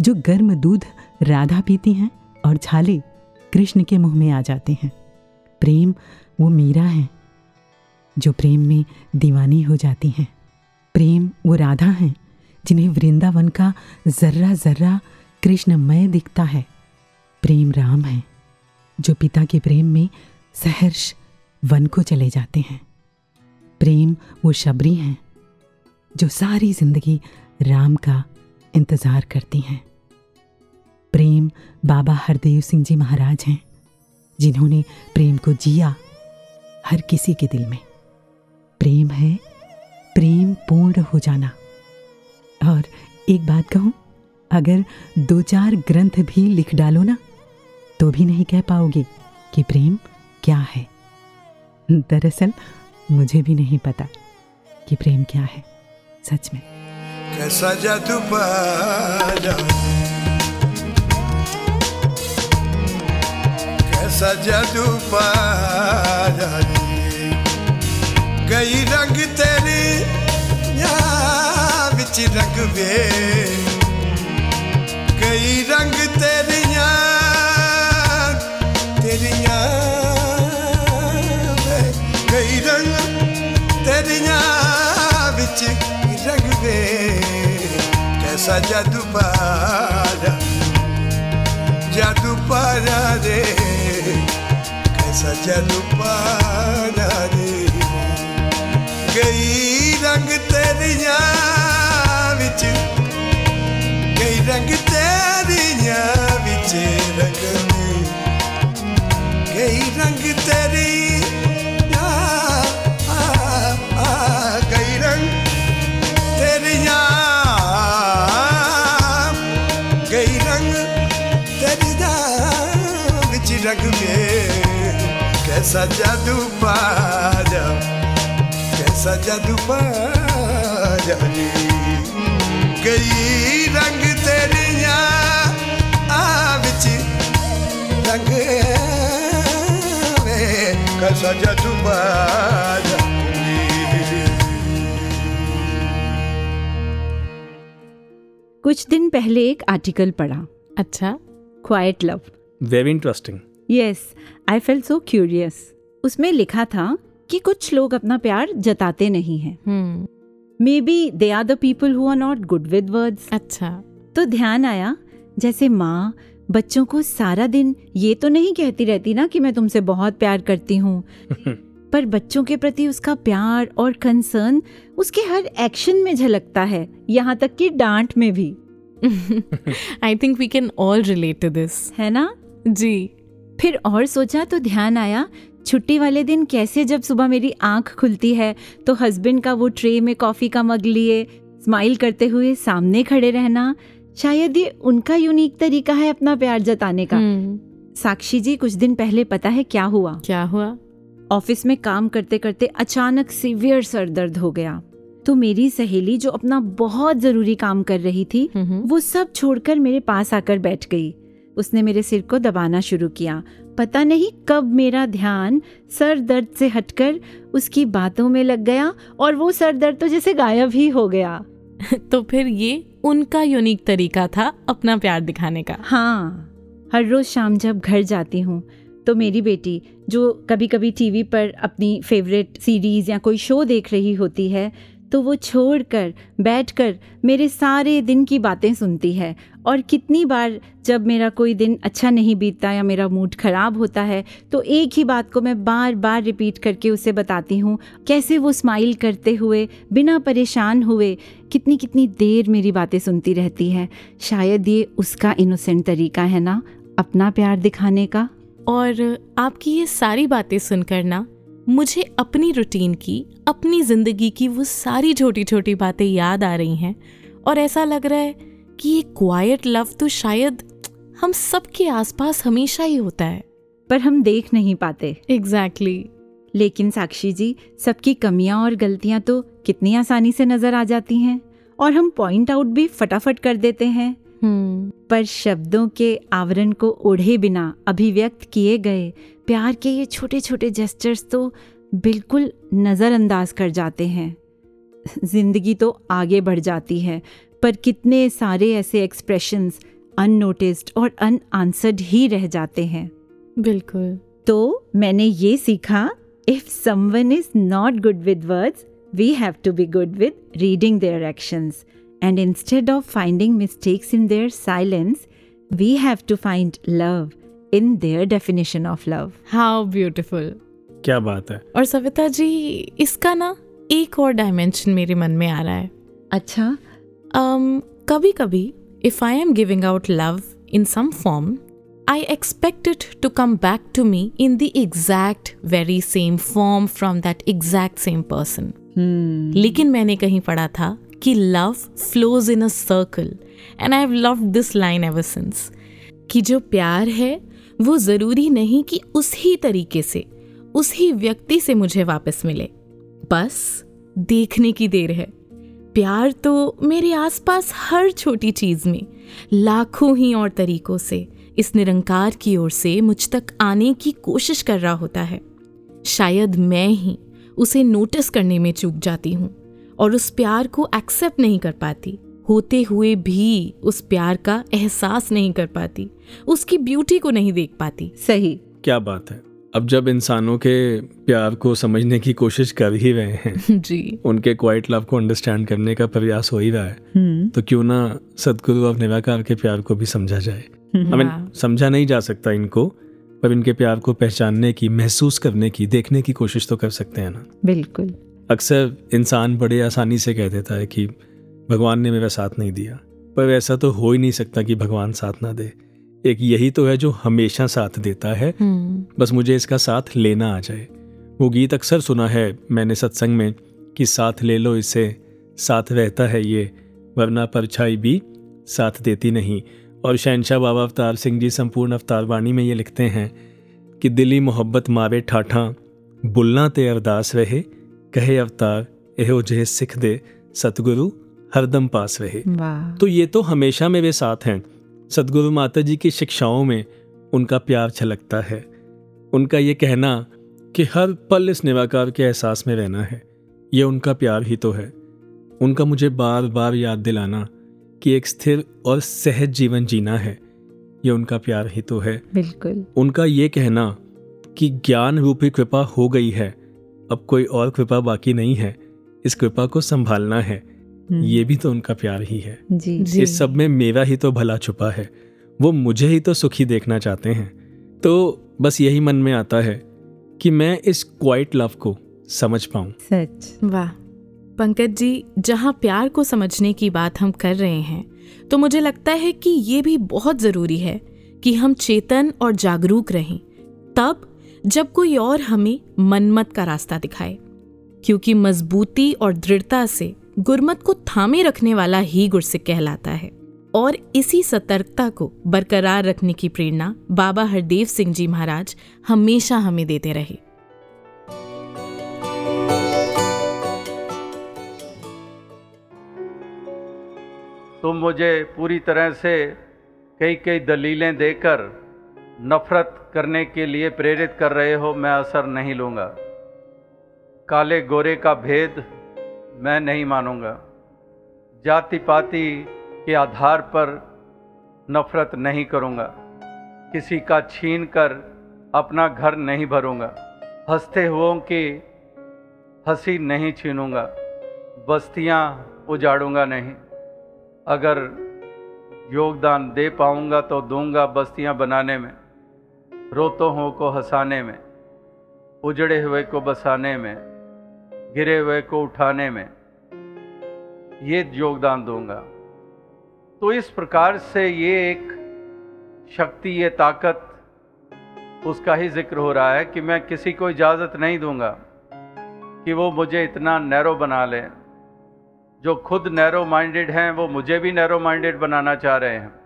जो गर्म दूध राधा पीती हैं और छाले कृष्ण के मुँह में आ जाते हैं। प्रेम वो मीरा हैं जो प्रेम में दीवानी हो जाती हैं। प्रेम वो राधा हैं, जिन्हें वृंदावन का जर्रा जर्रा कृष्णमय दिखता है। प्रेम राम है, जो पिता के प्रेम में सहर्ष वन को चले जाते हैं। प्रेम वो शबरी हैं, जो सारी ज़िंदगी राम का इंतज़ार करती हैं। प्रेम बाबा हरदेव सिंह जी महाराज हैं, जिन्होंने प्रेम को जिया हर किसी के दिल में। प्रेम है, प्रेम पूर्ण हो जाना। और एक बात कहूँ, अगर दो चार ग्रंथ भी लिख डालो ना तो भी नहीं कह पाओगे कि प्रेम क्या है। दरअसल, मुझे भी नहीं पता कि प्रेम क्या है, सच में। कैसा जादू पाया? कैसा जादू पाया? गई रंग तेरी या विच रंग वे। गई रंग तेरिया तेरिया वे गई रंग तेरिया विच रंग वे। कैसा जादू पाया जादू पाया रे। कैसा जादू पाया रे। गई रंग तेरिया विच गई रंग तेरिया विच रंग में गई रंग तेरी आ, आ, आ, गई रंग तेरिया गई रंग तेरिया विच रंग में गई रंग तेरिया आ विच रंग वे कुछ दिन पहले एक आर्टिकल पढ़ा। अच्छा। Quite love very interesting yes I fell so curious उसमें लिखा था कि कुछ लोग अपना प्यार जताते नहीं हैं। Maybe they are the people who are not good with words अच्छा। तो ध्यान आया जैसे माँ बच्चों को सारा दिन ये तो नहीं कहती रहती ना कि मैं तुमसे बहुत प्यार करती हूँ। पर बच्चों के प्रति उसका प्यार और कंसर्न उसके हर एक्शन में झलकता है यहाँ तक कि डांट में भी। I think we can all relate to this है ना? जी। फिर और सोचा तो ध्यान आया छुट्टी वाले दिन कैसे जब सुबह मेरी आँख खुलती है तो हस्बैंड का वो ट्रे में कॉफ़ी का मग लिए स्माइल करते हुए सामने खड़े रहना शायद ये उनका यूनिक तरीका है अपना प्यार जताने का। साक्षी जी कुछ दिन पहले पता है क्या हुआ? क्या हुआ? ऑफ़िस में काम करते करते अचानक सीवियर सर दर्द हो गया। तो मेरी सहेली जो अपना बहुत ज़रूरी काम कर रही थी वो सब छोड़कर मेरे पास आकर बैठ गई। उसने मेरे सिर को दबाना शुरू किया। पता नहीं कब मेरा ध्यान सर दर्द से हटकर उसकी बातों में लग गया और वो सर दर्द तो जैसे गायब ही हो गया। तो फिर ये उनका यूनिक तरीका था अपना प्यार दिखाने का। हाँ हर रोज शाम जब घर जाती हूँ तो मेरी बेटी जो कभी कभी टीवी पर अपनी फेवरेट सीरीज़ या कोई शो देख रही होती है तो वो छोड़कर, बैठकर मेरे सारे दिन की बातें सुनती है। और कितनी बार जब मेरा कोई दिन अच्छा नहीं बीतता या मेरा मूड ख़राब होता है तो एक ही बात को मैं बार बार रिपीट करके उसे बताती हूँ। कैसे वो स्माइल करते हुए, बिना परेशान हुए कितनी कितनी देर मेरी बातें सुनती रहती है। शायद ये उसका इनोसेंट तरीका है ना, अपना प्यार दिखाने का? और आपकी ये सारी बातें सुनकर ना मुझे अपनी रूटीन की अपनी ज़िंदगी की वो सारी छोटी छोटी बातें याद आ रही हैं और ऐसा लग रहा है कि ये क्वाइट लव तो शायद हम सबके आसपास हमेशा ही होता है। पर हम देख नहीं पाते। Exactly exactly. लेकिन साक्षी जी सबकी कमियाँ और गलतियाँ तो कितनी आसानी से नज़र आ जाती हैं और हम पॉइंट आउट भी फटाफट कर देते हैं। पर शब्दों के आवरण को ओढ़े बिना अभिव्यक्त किए गए प्यार के ये छोटे छोटे जेस्टर्स तो बिल्कुल नज़रअंदाज कर जाते हैं। ज़िंदगी तो आगे बढ़ जाती है पर कितने सारे ऐसे एक्सप्रेशंस अननोटिस्ड और अन आंसर्ड ही रह जाते हैं। बिल्कुल। तो मैंने ये सीखा if someone is not good with words we have to be good with reading their actions and instead of finding mistakes in their silence we have to find love in their definition of love how beautiful क्या बात है और सविता जी इसका ना एक और डायमेंशन मेरे मन में आ रहा है अच्छा um, कभी कभी if I am giving out love in some form I expect it to come back to me in the exact very same form from that exact same person लेकिन मैंने कहीं पढ़ा था कि love flows in a circle and I have love this line ever since कि जो प्यार है, वो ज़रूरी नहीं कि उसी तरीके से, उसी व्यक्ति से मुझे वापस मिले। बस, देखने की देर है। प्यार तो मेरे आसपास हर छोटी चीज़ में, लाखों ही और तरीकों से, इस निरंकार की ओर से मुझ तक आने की कोशिश कर रहा होता है। शायद मैं ही उसे नोटिस करने में चूक जाती हूँ। और उस प्यार को एक्सेप्ट नहीं कर पाती। होते हुए भी उस प्यार का एहसास नहीं कर पाती। उसकी ब्यूटी को नहीं देख पाती। सही। क्या बात है। अब जब इंसानों के प्यार को समझने की कोशिश कर ही रहे हैं जी। उनके क्वाइट लव को अंडरस्टैंड करने का प्रयास हो ही रहा है तो क्यों ना सदगुरु और निराकार के प्यार को भी समझा जाए। आई मीन समझा नहीं जा सकता इनको पर इनके प्यार को पहचानने की महसूस करने की देखने की कोशिश तो कर सकते हैं ना। बिल्कुल। अक्सर इंसान बड़े आसानी से कह देता है कि भगवान ने मेरा साथ नहीं दिया पर ऐसा तो हो ही नहीं सकता कि भगवान साथ ना दे। एक यही तो है जो हमेशा साथ देता है। बस मुझे इसका साथ लेना आ जाए। वो गीत अक्सर सुना है मैंने सत्संग में कि साथ ले लो इसे साथ रहता है ये वरना परछाई भी साथ देती नहीं। और शहनशाह बाबा अवतार सिंह जी संपूर्ण अवतार वाणी में ये लिखते हैं कि दिली मोहब्बत मारे ठाठा बुलना ते अरदास रहे कहे अवतार एहो जे सिख दे सतगुरु हरदम पास रहे। तो ये तो हमेशा मेरे साथ हैं। सदगुरु माता जी की शिक्षाओं में उनका प्यार छलकता है। उनका ये कहना कि हर पल इस निराकार के एहसास में रहना है ये उनका प्यार ही तो है। उनका मुझे बार बार याद दिलाना कि एक स्थिर और सहज जीवन जीना है ये उनका प्यार ही तो है। बिल्कुल। उनका ये कहना कि ज्ञान रूपी कृपा हो गई है अब कोई और कृपा बाकी नहीं है। इस कृपा को संभालना है। ये भी तो उनका प्यार ही है। जी। इस सब में मेरा ही तो भला छुपा है। वो मुझे ही तो सुखी देखना चाहते हैं। तो बस यही मन में आता है कि मैं इस क्वाइट लव को समझ पाऊँ। सच। वाह। पंकज जी जहाँ प्यार को समझने की बात हम कर रहे हैं तो मुझे लगता है कि ये भी बहुत ज़रूरी है कि हम चेतन और जागरूक रहें। तब जब कोई और हमें मनमत का रास्ता दिखाए, क्योंकि मजबूती और दृढ़ता से गुरमत को थामे रखने वाला ही गुरसिक कहलाता है। और इसी सतर्कता को बरकरार रखने की प्रेरणा बाबा हरदेव सिंह जी महाराज हमेशा हमें देते रहे। तुम मुझे पूरी तरह से कई कई दलीलें देकर नफरत करने के लिए प्रेरित कर रहे हो, मैं असर नहीं लूँगा। काले गोरे का भेद मैं नहीं मानूँगा। जाति पाति के आधार पर नफरत नहीं करूँगा। किसी का छीन कर अपना घर नहीं भरूँगा। हँसते हुओं की हँसी नहीं छीनूँगा। बस्तियाँ उजाड़ूँगा नहीं। अगर योगदान दे पाऊँगा तो दूँगा बस्तियाँ बनाने में। रोतों को हंसाने में, उजड़े हुए को बसाने में, गिरे हुए को उठाने में ये योगदान दूँगा। तो इस प्रकार से ये एक शक्ति, ये ताकत उसका ही ज़िक्र हो रहा है कि मैं किसी को इजाज़त नहीं दूँगा कि वो मुझे इतना नैरो बना लें। जो खुद नैरो माइंडेड हैं, वो मुझे भी नैरो माइंडेड बनाना चाह रहे हैं।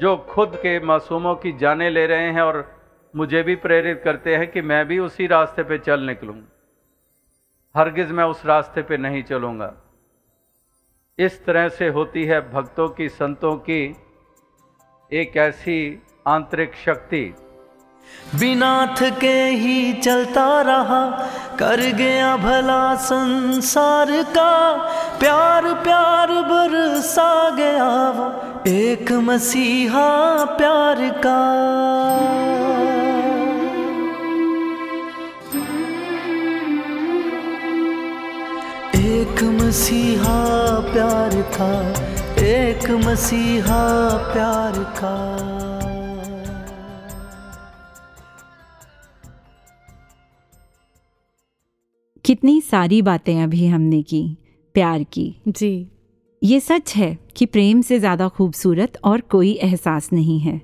जो खुद के मासूमों की जाने ले रहे हैं और मुझे भी प्रेरित करते हैं कि मैं भी उसी रास्ते पे चल निकलूं। हरगिज़ मैं उस रास्ते पे नहीं चलूँगा। इस तरह से होती है भक्तों की, संतों की एक ऐसी आंतरिक शक्ति। बिना थके ही चलता रहा, कर गया भला संसार का प्यार प्यार बरसा गया वो। एक मसीहा प्यार का। एक मसीहा प्यार था एक मसीहा प्यार का। कितनी सारी बातें अभी हमने की प्यार की। जी। ये सच है कि प्रेम से ज़्यादा खूबसूरत और कोई एहसास नहीं है।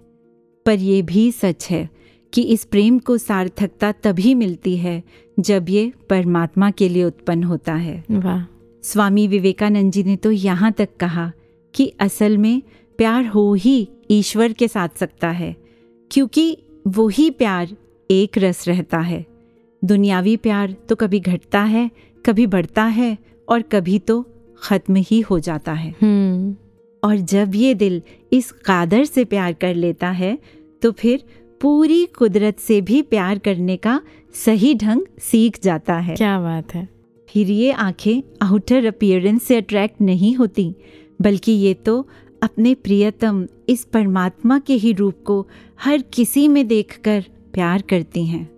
पर यह भी सच है कि इस प्रेम को सार्थकता तभी मिलती है जब ये परमात्मा के लिए उत्पन्न होता है। वाह। स्वामी विवेकानंद जी ने तो यहाँ तक कहा कि असल में प्यार हो ही ईश्वर के साथ सकता है क्योंकि वही प्यार एक रस रहता है। दुनियावी प्यार तो कभी घटता है कभी बढ़ता है और कभी तो ख़त्म ही हो जाता है। हम्म। और जब ये दिल इस कादर से प्यार कर लेता है तो फिर पूरी कुदरत से भी प्यार करने का सही ढंग सीख जाता है। क्या बात है। फिर ये आँखें आउटर अपियरेंस से अट्रैक्ट नहीं होती बल्कि ये तो अपने प्रियतम इस परमात्मा के ही रूप को हर किसी में देखकर प्यार करती हैं।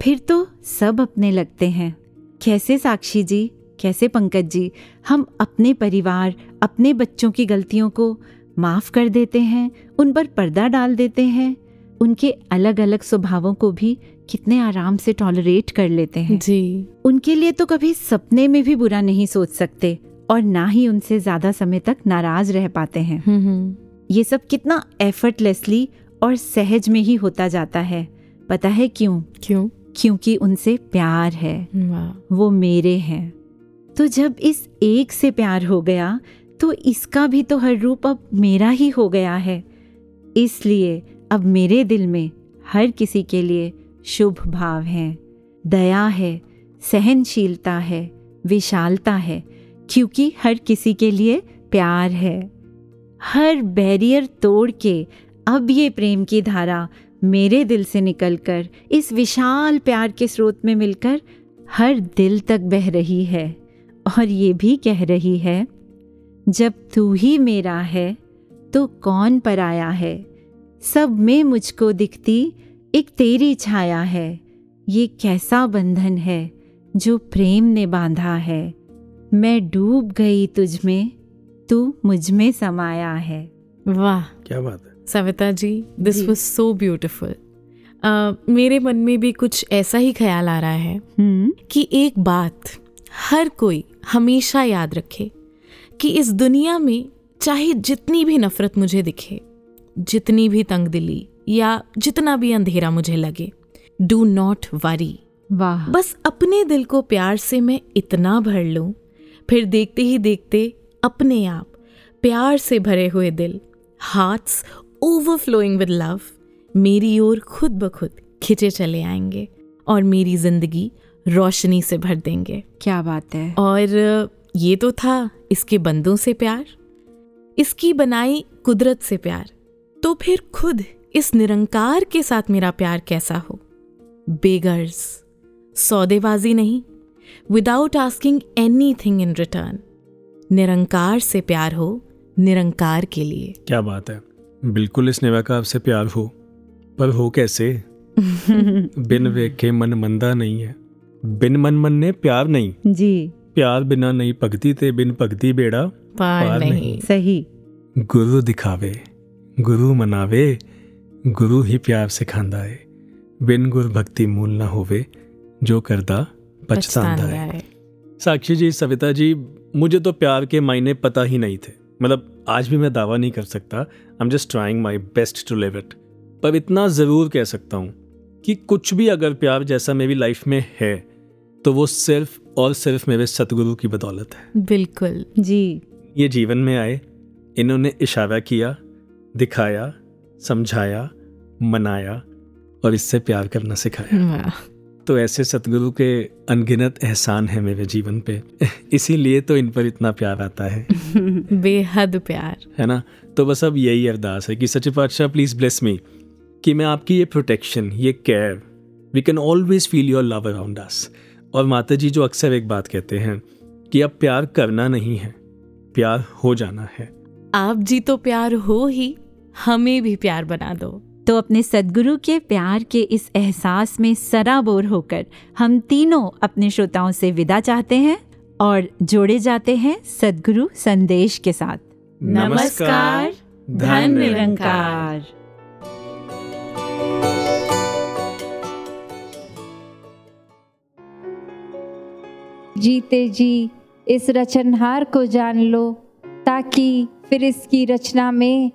फिर तो सब अपने लगते हैं। कैसे साक्षी जी? कैसे पंकज जी हम अपने परिवार अपने बच्चों की गलतियों को माफ़ कर देते हैं उन पर पर्दा डाल देते हैं। उनके अलग अलग स्वभावों को भी कितने आराम से टॉलरेट कर लेते हैं। जी। उनके लिए तो कभी सपने में भी बुरा नहीं सोच सकते और ना ही उनसे ज़्यादा समय तक नाराज़ रह पाते हैं। हम्म ये सब कितना एफर्टलेसली और सहज में ही होता जाता है। पता है क्यों? क्यों? क्योंकि उनसे प्यार है। वो मेरे हैं। तो जब इस एक से प्यार हो गया तो इसका भी तो हर रूप अब मेरा ही हो गया है। इसलिए अब मेरे दिल में हर किसी के लिए शुभ भाव है। दया है, सहनशीलता है, विशालता है, क्योंकि हर किसी के लिए प्यार है। हर बैरियर तोड़ के अब ये प्रेम की धारा मेरे दिल से निकलकर इस विशाल प्यार के स्रोत में मिलकर हर दिल तक बह रही है। और ये भी कह रही है जब तू ही मेरा है तो कौन पराया है? सब में मुझको दिखती एक तेरी छाया है। ये कैसा बंधन है जो प्रेम ने बांधा है? मैं डूब गई तुझ में तू मुझमें समाया है। वाह। क्या बात है। Savita ji this was so beautiful मेरे मन में भी कुछ ऐसा ही ख्याल आ रहा है कि एक बात हर कोई हमेशा याद रखे कि इस दुनिया में चाहे जितनी भी नफरत मुझे दिखे जितनी भी तंग दिली या जितना भी अंधेरा मुझे लगे डू नॉट वरी वाह। बस अपने दिल को प्यार से मैं इतना भर लूँ फिर देखते ही देखते अपने आप प्यार से भरे हुए दिल हार्ट्स ओवरफ्लोइंग विद लव मेरी ओर खुद ब खुद खिंचे चले आएँगे और मेरी ज़िंदगी रोशनी से भर देंगे। क्या बात है? और ये तो था इसके बंदों से प्यार इसकी बनाई कुदरत से प्यार। तो फिर खुद इस निरंकार के साथ मेरा प्यार कैसा हो? बेगर्स सौदेबाजी नहीं। Without asking any thing in return Nirankar से प्यार हो निरंकार के लिए। क्या बात है? बिल्कुल इस नेवा का आपसे प्यार हो पर हो कैसे? बिन वेखे मन मंदा नहीं है। बिन मन मन ने प्यार नहीं। जी। प्यार बिना नहीं पगती ते बिन पगती बेड़ा पार पार नहीं।, नहीं। सही। गुरु दिखावे गुरु मनावे गुरु ही प्यार सिखांदा है। बिन गुर भक्ति मूल ना होवे जो करदा पछतांदा है। साक्षी जी सविता जी मुझे तो प्यार के मायने पता ही नहीं थे। मतलब आज भी मैं दावा नहीं कर सकता। I am just trying my best to live it पर इतना ज़रूर कह सकता हूँ कि कुछ भी अगर प्यार जैसा मेरी लाइफ में है तो वो सिर्फ़ और सिर्फ़ मेरे सतगुरु की बदौलत है। बिल्कुल जी। ये जीवन में आए इन्होंने इशारा किया दिखाया समझाया मनाया और इससे प्यार करना सिखाया। तो ऐसे सतगुरु के अनगिनत एहसान है मेरे जीवन पे। इसीलिए तो इन पर इतना प्यार आता है। बेहद प्यार। है ना? तो बस अब यही अरदास है कि सच्चे पातशाह प्लीज़ ब्लेस मी कि मैं आपकी ये प्रोटेक्शन ये care we can always feel your love around us और माता जी जो अक्सर एक बात कहते हैं कि अब प्यार करना नहीं है प्यार हो जाना है। आप जी तो प्यार हो ही हमें भी प्यार बना दो। तो अपने सदगुरु के प्यार के इस एहसास में सराबोर होकर हम तीनों अपने श्रोताओं से विदा चाहते हैं और जोड़े जाते हैं सदगुरु संदेश के साथ। नमस्कार धन निरंकार जीते जी, इस रचनहार को जान लो, ताकि फिर इसकी रचना में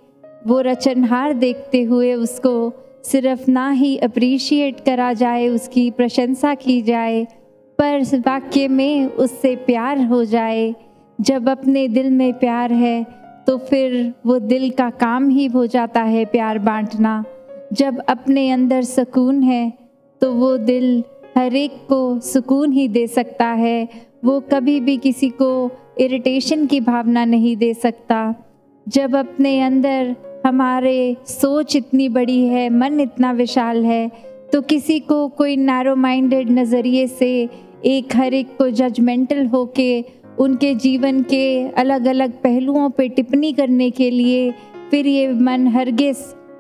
वो रचनहार देखते हुए उसको सिर्फ़ ना ही अप्रिशिएट करा जाए, उसकी प्रशंसा की जाए, पर वाक्य में उससे प्यार हो जाए। जब अपने दिल में प्यार है तो फिर वो दिल का काम ही हो जाता है प्यार बांटना। जब अपने अंदर सुकून है तो वो दिल हर एक को सुकून ही दे सकता है। वो कभी भी किसी को इरिटेशन की भावना नहीं दे सकता। जब अपने अंदर हमारे सोच इतनी बड़ी है, मन इतना विशाल है तो किसी को कोई नैरो माइंडेड नज़रिए से एक हर एक को जजमेंटल होके उनके जीवन के अलग अलग पहलुओं पे टिप्पणी करने के लिए फिर ये मन हरगिज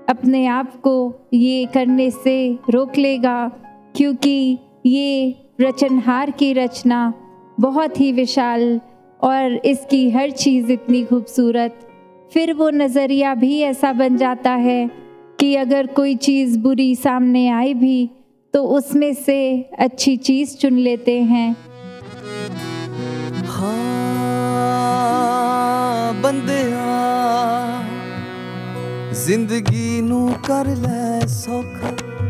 अपने आप को ये करने से रोक लेगा। क्योंकि ये रचनहार की रचना बहुत ही विशाल और इसकी हर चीज़ इतनी खूबसूरत। फिर वो नज़रिया भी ऐसा बन जाता है कि अगर कोई चीज़ बुरी सामने आई भी तो उसमें से अच्छी चीज़ चुन लेते हैं। हाँ ज़िंदगी नू कर ले सुख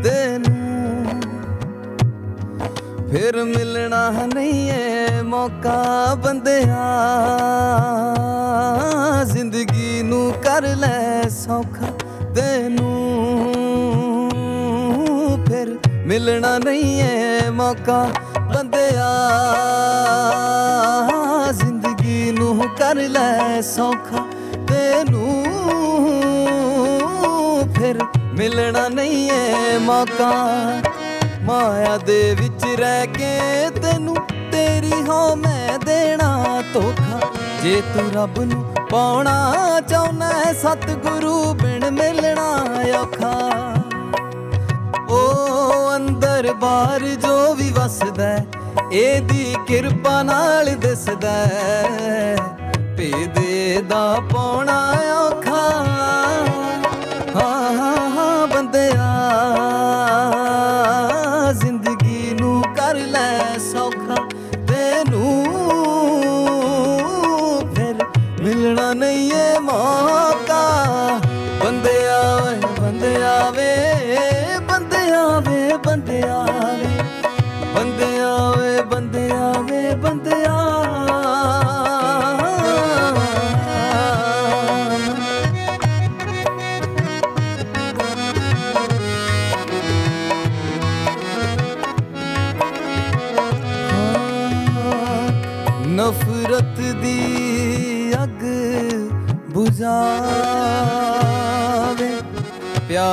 तेनू ਫਿਰ ਮਿਲਣਾ ਨਹੀਂ ਏ ਮੌਕਾ ਬੰਦਿਆ। ਜ਼ਿੰਦਗੀ ਨੂੰ ਕਰ ਲੈ ਸੌਖਾ ਤੈਨੂੰ। ਫਿਰ ਮਿਲਣਾ ਨਹੀਂ ਏ ਮੌਕਾ ਬੰਦਿਆ। ਜ਼ਿੰਦਗੀ ਨੂੰ ਕਰ ਲੈ ਸੌਖਾ ਤੈਨੂੰ। ਫਿਰ ਮਿਲਣਾ ਨਹੀਂ ਏ ਮੌਕਾ ਮਾਇਆ ਦੇ ਵਿੱਚ ਰਹਿ ਕੇ ਤੈਨੂੰ ਤੇਰੀ ਹੋ ਮੈਂ ਦੇਣਾ ਧੋਖਾ। ਜੇ ਤੂੰ ਰੱਬ ਨੂੰ ਪਾਉਣਾ ਚਾਹੁੰਦਾ ਹੈ ਸਤਿਗੁਰੂ ਬਿਨ ਮਿਲਣਾ ਔਖਾ। ਓ ਅੰਦਰ ਬਾਹਰ ਜੋ ਵੀ ਵਸਦਾ ਹੈ, ਇਹਦੀ ਕਿਰਪਾ ਨਾਲ ਦਿਸਦਾ ਹੈ। ਭੇਦੇ ਦਾ ਪਾਉਣਾ ਔਖਾ। ਹਾਂ ਹਾਂ ਹਾਂ।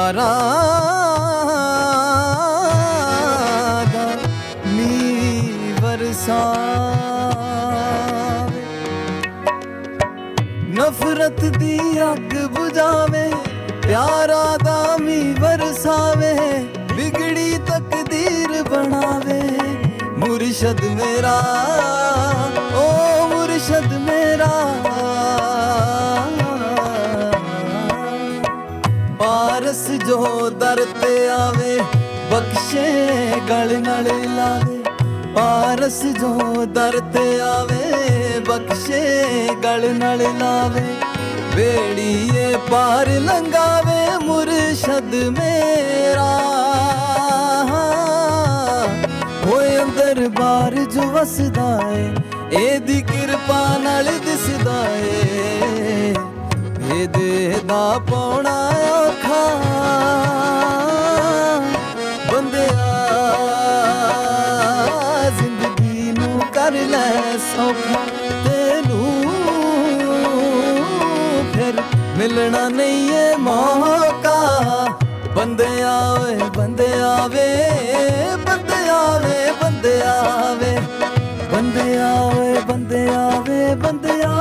ਪਿਆਰਾਂ ਦਾ ਮੀਂਹ ਵਰਸਾਵੇ ਨਫ਼ਰਤ ਦੀ ਅੱਗ ਬੁਝਾਵੇ, ਪਿਆਰਾਂ ਦਾ ਮੀਂਹ ਵਰਸਾਵੇ ਵਿਗੜੀ ਤਕਦੀਰ ਬਣਾਵੇ। ਮੁਰਸ਼ਦ ਮੇਰਾ ਜੋ ਦਰ ਤੇ ਆਵੇ, ਬਖਸ਼ੇ, ਗਲ ਨਾਲ ਲਾਵੇ। ਪਾਰਸ ਜੋ ਦਰ ਤੇ ਆਵੇ, ਬਖਸ਼ੇ, ਗਲ ਨਾਲ ਲਾਵੇ। ਵੇੜੀਏ ਪਾਰ ਲੰਗਾਵੇ ਮੁਰਸ਼ਦ ਮੇਰਾ। ਹੋਏ ਅੰਦਰ ਬਾਹਰ ਜੋ ਵਸਦਾ ਏ, ਇਹਦੀ ਕਿਰਪਾ ਨਾਲ ਦਿਸਦਾ ਏ। ਇਹਦੇ ਦਾ ਪਾਉਣਾ ਮਿਲਣਾ ਨਹੀਂ ਏ ਮੌਕਾ। ਬੰਦਿਆ ਵੇ ਬੰਦਿਆ ਵੇ ਬੰਦਿਆ ਵੇ ਬੰਦਿਆ ਵੇ ਬੰਦਿਆ ਵੇ ਬੰਦਿਆ ਵੇ ਬੰਦਿਆ